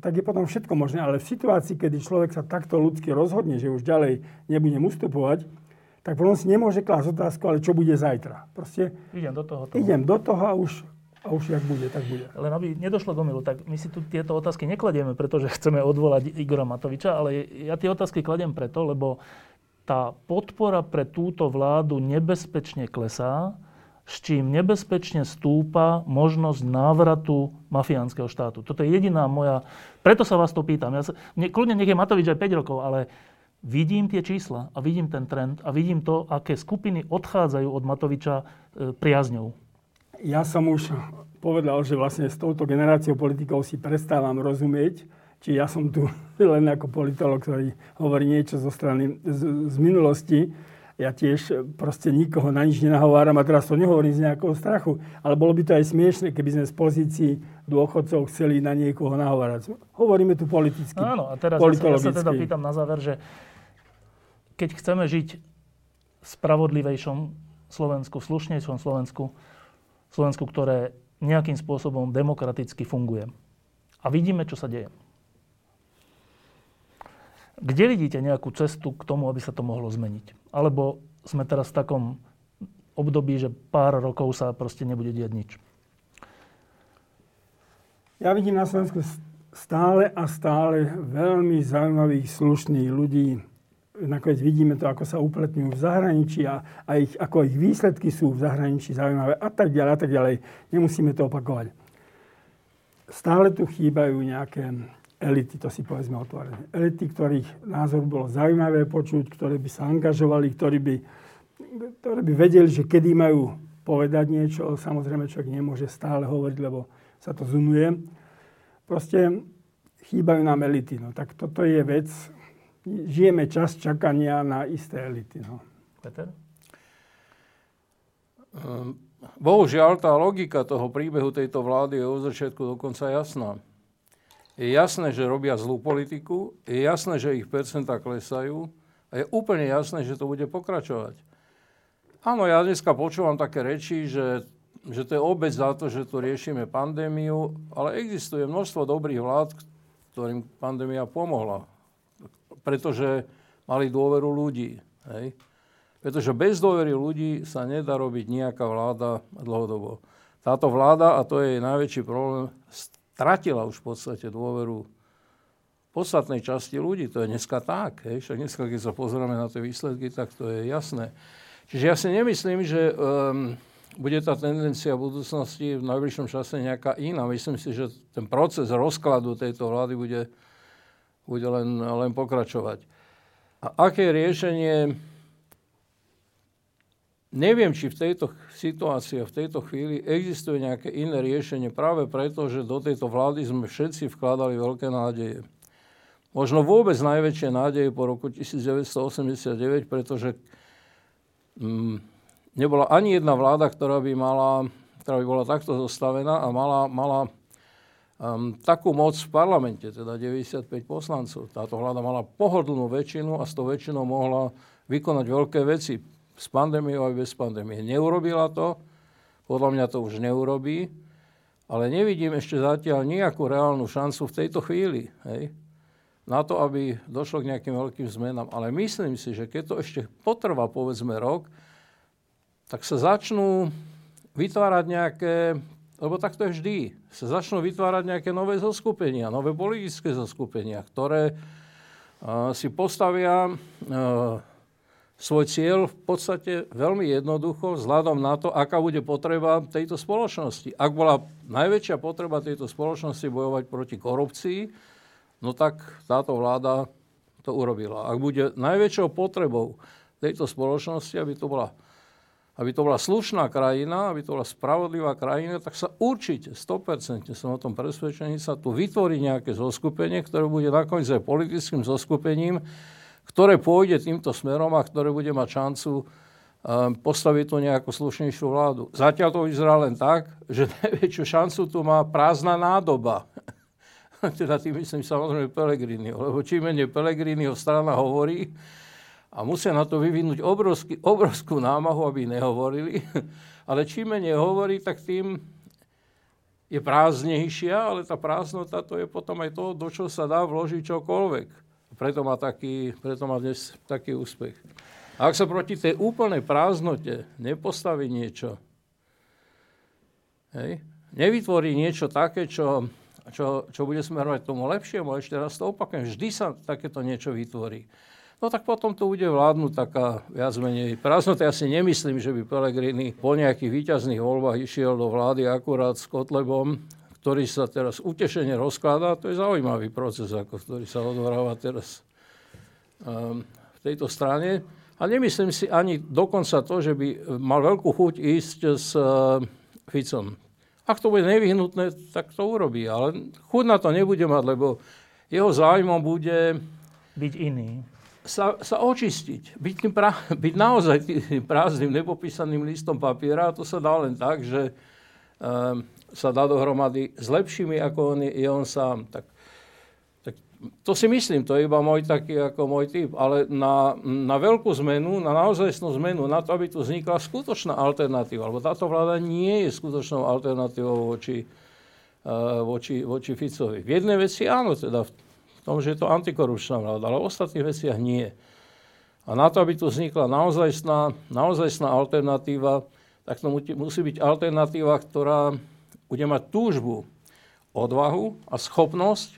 tak je potom všetko možné. Ale v situácii, kedy človek sa takto ľudsky rozhodne, že už ďalej nebudem ustupovať, tak potom si nemôže klásť otázku, ale čo bude zajtra. Proste idem do toho. toho. Idem do toho a už, a už jak bude, tak bude. Len aby nedošlo do milu, tak my si tu tieto otázky nekladieme, pretože chceme odvolať Igora Matoviča, ale ja tie otázky kladiem preto, lebo tá podpora pre túto vládu nebezpečne klesá s čím nebezpečne stúpa možnosť návratu mafiánskeho štátu. Toto je jediná moja... Preto sa vás to pýtam. Ja sa, ne, kľudne nech je Matovič aj 5 rokov, ale vidím tie čísla a vidím ten trend a vidím to, aké skupiny odchádzajú od Matoviča e, priazňou. Ja som už povedal, že vlastne s touto generáciou politikov si prestávam rozumieť, či ja som tu len ako politolog, ktorý hovorí niečo zo strany z, z minulosti, ja tiež e, proste nikoho na nič nenahováram a teraz to nehovorím z nejakého strachu, ale bolo by to aj smiešne, keby sme z pozícií dôchodcov chceli na niekoho nahovárať. Hovoríme tu politicky, Áno, a teraz ja sa teda pýtam na záver, že keď chceme žiť v spravodlivejšom Slovensku, v slušnejšom Slovensku, Slovensku, ktoré nejakým spôsobom demokraticky funguje. A vidíme, čo sa deje. Kde vidíte nejakú cestu k tomu, aby sa to mohlo zmeniť? Alebo sme teraz v takom období, že pár rokov sa proste nebude diať nič? Ja vidím na Slovensku stále a stále veľmi zaujímavých, slušných ľudí. Nakoniec vidíme to, ako sa upletňujú v zahraničí a, a ich, ako ich výsledky sú v zahraničí zaujímavé a tak ďalej a tak ďalej. Nemusíme to opakovať. Stále tu chýbajú nejaké elity, to si povedzme otvorene. Elity, ktorých názor bolo zaujímavé počuť, ktoré by sa angažovali, ktorí by, ktorí by vedeli, že kedy majú povedať niečo. Samozrejme, človek nemôže stále hovoriť, lebo sa to zunuje. Proste chýbajú nám elity. No. Tak toto je vec. Žijeme čas čakania na isté elity. No. Peter? Ehm, bohužiaľ, tá logika toho príbehu tejto vlády je od začiatku dokonca jasná. Je jasné, že robia zlú politiku, je jasné, že ich percentá klesajú a je úplne jasné, že to bude pokračovať. Áno, ja dneska počúvam také reči, že, že to je obec za to, že tu riešime pandémiu, ale existuje množstvo dobrých vlád, ktorým pandémia pomohla. Pretože mali dôveru ľudí. Hej? Pretože bez dôvery ľudí sa nedá robiť nejaká vláda dlhodobo. Táto vláda, a to je jej najväčší problém, stratila už v podstate dôveru podstatnej časti ľudí. To je dneska tak. Hej. Však dneska, keď sa pozrieme na tie výsledky, tak to je jasné. Čiže ja si nemyslím, že um, bude tá tendencia v budúcnosti v najbližšom čase nejaká iná. Myslím si, že ten proces rozkladu tejto vlády bude, bude len, len pokračovať. A aké riešenie Neviem, či v tejto situácii a v tejto chvíli existuje nejaké iné riešenie práve preto, že do tejto vlády sme všetci vkladali veľké nádeje. možno vôbec najväčšie nádeje po roku 1989, pretože mm, nebola ani jedna vláda, ktorá by, mala, ktorá by bola takto zostavená a mala, mala um, takú moc v parlamente, teda 95 poslancov. Táto vláda mala pohodlnú väčšinu a s tou väčšinou mohla vykonať veľké veci s pandémiou aj bez pandémie. Neurobila to, podľa mňa to už neurobí, ale nevidím ešte zatiaľ nejakú reálnu šancu v tejto chvíli. Hej? na to, aby došlo k nejakým veľkým zmenám. Ale myslím si, že keď to ešte potrvá povedzme rok, tak sa začnú vytvárať nejaké, lebo tak to je vždy, sa začnú vytvárať nejaké nové zoskupenia, nové politické zoskupenia, ktoré uh, si postavia uh, svoj cieľ v podstate veľmi jednoducho vzhľadom na to, aká bude potreba tejto spoločnosti. Ak bola najväčšia potreba tejto spoločnosti bojovať proti korupcii, no tak táto vláda to urobila. Ak bude najväčšou potrebou tejto spoločnosti, aby to bola, aby to bola slušná krajina, aby to bola spravodlivá krajina, tak sa určite, 100% som o tom presvedčení, sa tu vytvorí nejaké zoskupenie, ktoré bude nakoniec aj politickým zoskupením, ktoré pôjde týmto smerom a ktoré bude mať šancu um, postaviť tu nejakú slušnejšiu vládu. Zatiaľ to vyzerá len tak, že najväčšiu šancu tu má prázdna nádoba. teda tým myslím samozrejme Pelegrini, lebo čím menej Pelegriniho strana hovorí, a musia na to vyvinúť obrovský, obrovskú námahu, aby nehovorili, ale čím menej hovorí, tak tým je prázdnejšia, ale tá prázdnota to je potom aj to, do čo sa dá vložiť čokoľvek. Preto má, taký, preto má dnes taký úspech. A ak sa proti tej úplnej prázdnote nepostaví niečo, hej, nevytvorí niečo také, čo čo, čo bude smerovať tomu lepšiemu, ešte raz to opakujem, vždy sa takéto niečo vytvorí. No tak potom to bude vládnuť taká viac menej prázdnota. Ja si nemyslím, že by Pelegrini po nejakých výťazných voľbách išiel do vlády akurát s Kotlebom, ktorý sa teraz utešene rozkladá. To je zaujímavý proces, ako, ktorý sa odhráva teraz um, v tejto strane. A nemyslím si ani dokonca to, že by mal veľkú chuť ísť s uh, Ficom. Ak to bude nevyhnutné, tak to urobí. Ale chuť na to nebude mať, lebo jeho zájmom bude... Byť iný. Sa, sa očistiť. Byť, tým pra, byť naozaj tým prázdnym, nepopísaným listom papiera. A to sa dá len tak, že um, sa dá dohromady s lepšími, ako on je, on sám. Tak to si myslím, to je iba môj taký ako môj typ, ale na, na veľkú zmenu, na naozajstnú zmenu, na to, aby tu vznikla skutočná alternatíva, lebo táto vláda nie je skutočnou alternatívou voči, uh, voči, voči Ficovi. V jednej veci áno, teda v tom, že je to antikorupčná vláda, ale v ostatných veciach nie. A na to, aby tu vznikla naozajstná, naozajstná alternatíva, tak to musí byť alternatíva, ktorá bude mať túžbu, odvahu a schopnosť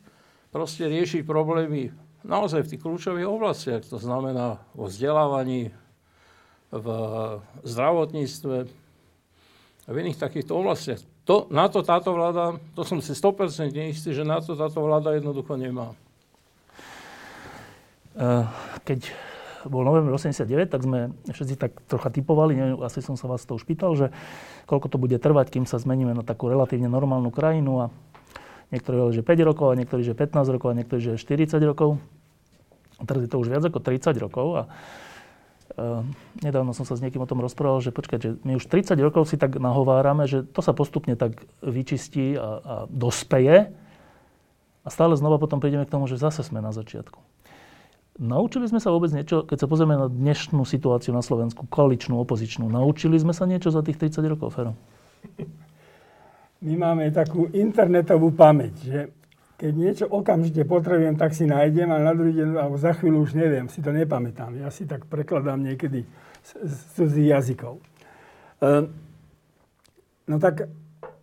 proste riešiť problémy naozaj v tých kľúčových oblastiach. To znamená vo vzdelávaní, v zdravotníctve a v iných takýchto oblastiach. To, na to táto vláda, to som si 100% istý, že na to táto vláda jednoducho nemá. Eh, keď bol november 89, tak sme všetci tak trocha typovali, neviem, asi som sa vás to už pýtal, že koľko to bude trvať, kým sa zmeníme na takú relatívne normálnu krajinu a Niektorí hovorí, že 5 rokov, a niektorí, že 15 rokov, a niektorí, že 40 rokov. A teraz je to už viac ako 30 rokov. A uh, nedávno som sa s niekým o tom rozprával, že počkať, že my už 30 rokov si tak nahovárame, že to sa postupne tak vyčistí a, a dospeje. A stále znova potom prídeme k tomu, že zase sme na začiatku. Naučili sme sa vôbec niečo, keď sa pozrieme na dnešnú situáciu na Slovensku, koaličnú, opozičnú, naučili sme sa niečo za tých 30 rokov, Fero? my máme takú internetovú pamäť, že keď niečo okamžite potrebujem, tak si nájdem, ale na druhý deň, alebo za chvíľu už neviem, si to nepamätám. Ja si tak prekladám niekedy z, z cudzích jazykov. Ehm, no tak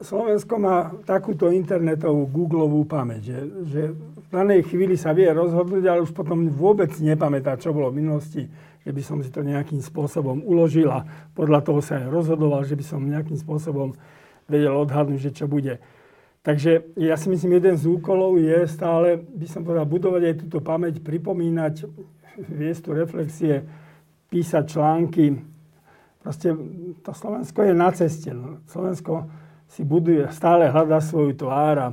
Slovensko má takúto internetovú googlovú pamäť, že, že v danej chvíli sa vie rozhodnúť, ale už potom vôbec nepamätá, čo bolo v minulosti, že by som si to nejakým spôsobom uložil a podľa toho sa aj rozhodoval, že by som nejakým spôsobom vedel odhadnúť, že čo bude. Takže ja si myslím, jeden z úkolov je stále, by som povedal, budovať aj túto pamäť, pripomínať, viesť tu reflexie, písať články. Proste to Slovensko je na ceste. No. Slovensko si buduje, stále hľada svoju tvár a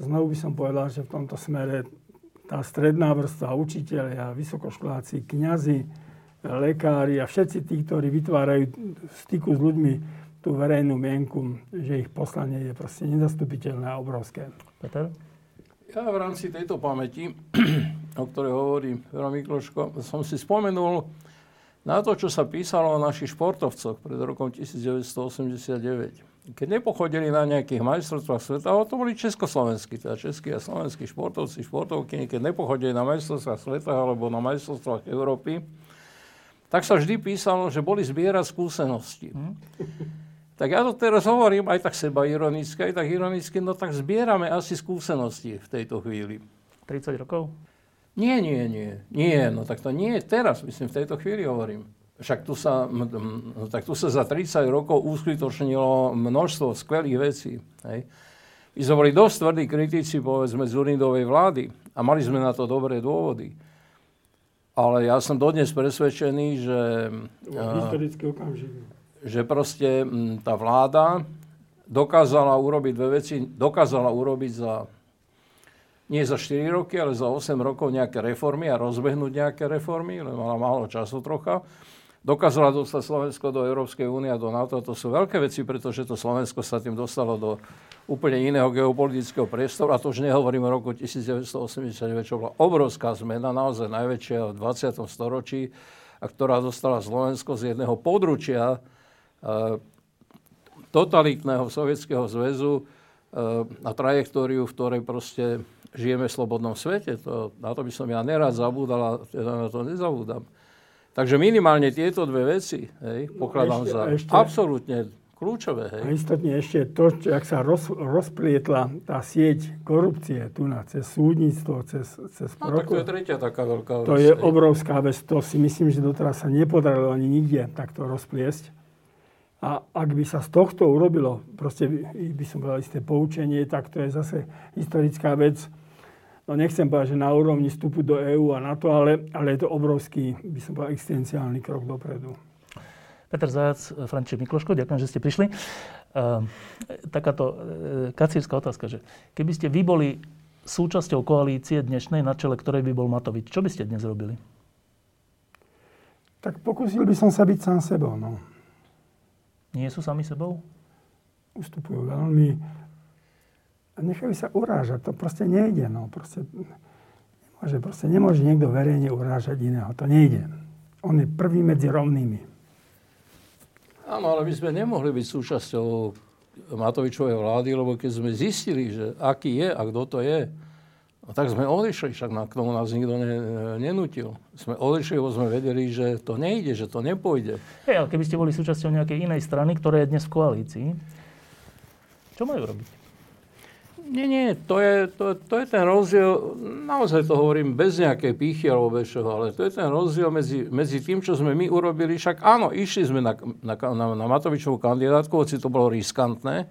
znovu by som povedal, že v tomto smere tá stredná vrstva, učiteľia, vysokoškoláci, kňazi, lekári a všetci tí, ktorí vytvárajú v styku s ľuďmi tú verejnú mienku, že ich poslanie je proste nezastupiteľné a obrovské. Peter? Ja v rámci tejto pamäti, o ktorej hovorí Vero Mikloško, som si spomenul na to, čo sa písalo o našich športovcoch pred rokom 1989. Keď nepochodili na nejakých majstrovstvách sveta, ale to boli československí, teda českí a slovenskí športovci, športovky, keď nepochodili na majstrovstvách sveta alebo na majstrovstvách Európy, tak sa vždy písalo, že boli zbierať skúsenosti. Hm? Tak ja to teraz hovorím aj tak seba ironicky, aj tak ironicky, no tak zbierame asi skúsenosti v tejto chvíli. 30 rokov? Nie, nie, nie. Nie, no tak to nie je teraz, myslím, v tejto chvíli hovorím. Však tu sa, tak tu sa za 30 rokov uskutočnilo množstvo skvelých vecí. Hej. My sme boli dosť tvrdí kritici, povedzme, z Unidovej vlády a mali sme na to dobré dôvody. Ale ja som dodnes presvedčený, že... Historický okamžik. Že proste tá vláda dokázala urobiť dve veci. Dokázala urobiť za nie za 4 roky, ale za 8 rokov nejaké reformy a rozbehnúť nejaké reformy, len mala málo času trocha. Dokázala dostať Slovensko do Európskej únie a do NATO. To sú veľké veci, pretože to Slovensko sa tým dostalo do úplne iného geopolitického priestoru. A to už nehovorím o roku 1989, čo bola obrovská zmena, naozaj najväčšia v 20. storočí, a ktorá dostala Slovensko z jedného područia e, totalitného Sovietskeho zväzu e, na trajektóriu, v ktorej proste žijeme v slobodnom svete. To, na to by som ja nerad zabúdal a teda na to nezabúdam. Takže minimálne tieto dve veci hej, pokladám no ešte, za ešte, absolútne kľúčové. Hej. A istotne ešte to, čo, ak sa roz, rozplietla tá sieť korupcie tu na cez súdnictvo, cez, cez no, tak to je tretia taká veľká vec. To je obrovská vec. To si myslím, že doteraz sa nepodarilo ani nikde takto rozpliesť. A ak by sa z tohto urobilo, proste by, by som povedal isté poučenie, tak to je zase historická vec. No nechcem povedať, že na úrovni vstupu do EÚ a NATO, ale, ale je to obrovský, by som povedal, existenciálny krok dopredu. Peter Zajac, František Mikloško, ďakujem, že ste prišli. Uh, takáto uh, kacírska otázka, že keby ste vy boli súčasťou koalície dnešnej, na čele ktorej by bol Matovič, čo by ste dnes robili? Tak pokúsil by som sa byť sám sebou. No. Nie sú sami sebou? Ustupujú veľmi. A nechajú sa urážať. To proste nejde. No. Proste, nemôže, proste nemôže niekto verejne urážať iného. To nejde. On je prvý medzi rovnými. Áno, ale my sme nemohli byť súčasťou Matovičovej vlády, lebo keď sme zistili, že aký je a kto to je, no tak sme odišli, však na, k tomu nás nikto ne, nenutil. Sme odišli, lebo sme vedeli, že to nejde, že to nepôjde. Hej, ale keby ste boli súčasťou nejakej inej strany, ktorá je dnes v koalícii, čo majú robiť? Nie, nie, to je, to, to je ten rozdiel, naozaj to hovorím bez nejakej pýchy alebo bez čoho, ale to je ten rozdiel medzi, medzi tým, čo sme my urobili. Však áno, išli sme na, na, na, na Matovičovú kandidátku, hoci to bolo riskantné,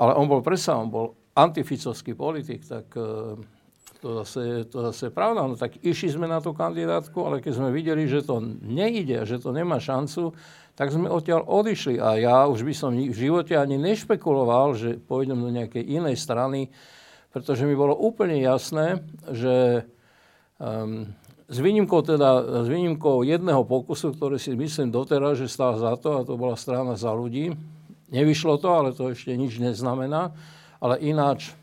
ale on bol predsa, on bol antificovský politik, tak e, to zase, to zase pravda. No tak išli sme na tú kandidátku, ale keď sme videli, že to nejde, že to nemá šancu, tak sme odtiaľ odišli. A ja už by som v živote ani nešpekuloval, že pôjdem do nejakej inej strany, pretože mi bolo úplne jasné, že um, s výnimkou, teda, s výnimkou jedného pokusu, ktorý si myslím doteraz, že stál za to, a to bola strana za ľudí, nevyšlo to, ale to ešte nič neznamená, ale ináč,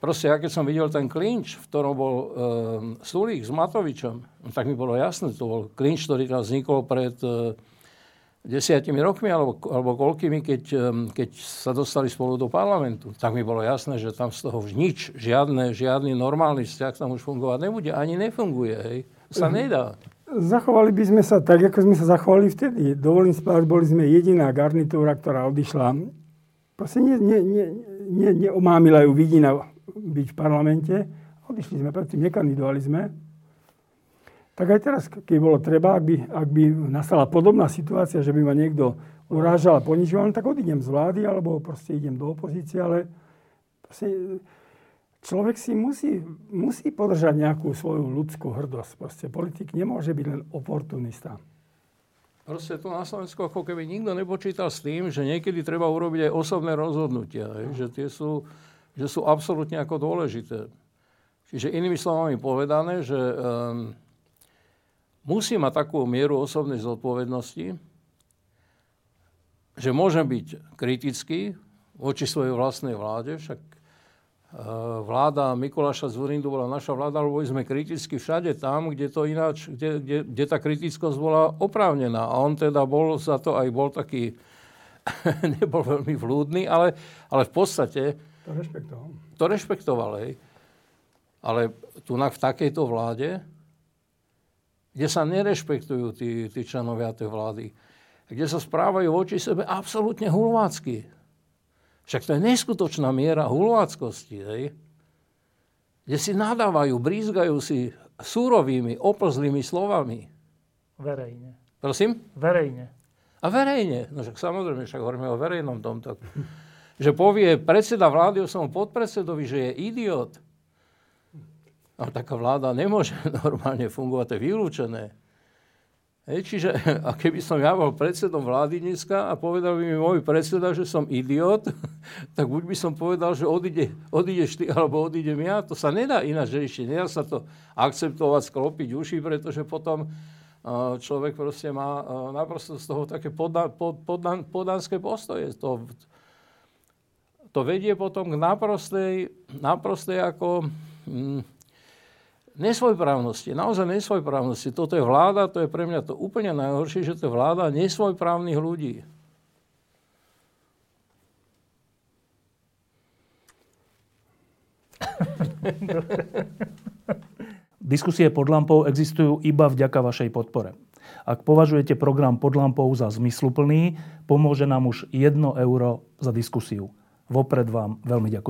proste ja keď som videl ten klinč, v ktorom bol um, Sulík s Matovičom, no tak mi bolo jasné, to bol klinč, ktorý tam vznikol pred uh, desiatimi rokmi alebo, alebo koľkými, keď, keď sa dostali spolu do parlamentu, tak mi bolo jasné, že tam z toho už nič, žiadne, žiadny normálny vzťah tam už fungovať nebude. Ani nefunguje, hej. Sa mhm. nedá. Zachovali by sme sa tak, ako sme sa zachovali vtedy. Dovolím spávať, boli sme jediná garnitúra, ktorá odišla. Proste ne, ne, ne, ne, neomámila ju vidina byť v parlamente. Odišli sme, predtým nekandidovali sme. Tak aj teraz, keď bolo treba, ak by, ak by nastala podobná situácia, že by ma niekto urážal a ponižoval, tak odídem z vlády, alebo proste idem do opozície, ale proste človek si musí, musí podržať nejakú svoju ľudskú hrdosť. Proste politik nemôže byť len oportunista. Proste tu na Slovensku ako keby nikto nepočítal s tým, že niekedy treba urobiť aj osobné rozhodnutia, že tie sú, že sú absolútne ako dôležité. Čiže inými slovami povedané, že um, musí mať takú mieru osobnej zodpovednosti, že môžem byť kritický voči svojej vlastnej vláde, však uh, vláda Mikuláša Zurindu bola naša vláda, lebo sme kriticky všade tam, kde, to ináč, kde, kde, kde tá kritickosť bola oprávnená. A on teda bol za to aj bol taký, nebol veľmi vlúdny, ale, ale v podstate... To rešpektoval. To rešpektoval, hej. Ale tu v takejto vláde, kde sa nerešpektujú tí, tí členovia tej vlády, kde sa správajú voči sebe absolútne hulvácky. Však to je neskutočná miera hulváckosti, hej? kde si nadávajú, brízgajú si súrovými, oplzlými slovami. Verejne. Prosím? Verejne. A verejne. No však samozrejme, však hovoríme o verejnom tomto. Že povie predseda vlády o svojom podpredsedovi, že je idiot. Ale taká vláda nemôže normálne fungovať, to je vylúčené. Hej, čiže, a keby som ja bol predsedom vlády dneska a povedal by mi môj predseda, že som idiot, tak buď by som povedal, že odíde, odídeš ty, alebo odídem ja. To sa nedá ináč riešiť. Nedá sa to akceptovať, sklopiť uši, pretože potom človek proste má naprosto z toho také podan, pod, podan, podanské postoje. To, to vedie potom k naprostej, naprostej ako... Hm, nesvojprávnosti, naozaj nesvojprávnosti. Toto je vláda, to je pre mňa to úplne najhoršie, že to je vláda nesvojprávnych ľudí. Diskusie pod lampou existujú iba vďaka vašej podpore. Ak považujete program pod lampou za zmysluplný, pomôže nám už 1 euro za diskusiu. Vopred vám veľmi ďakujem.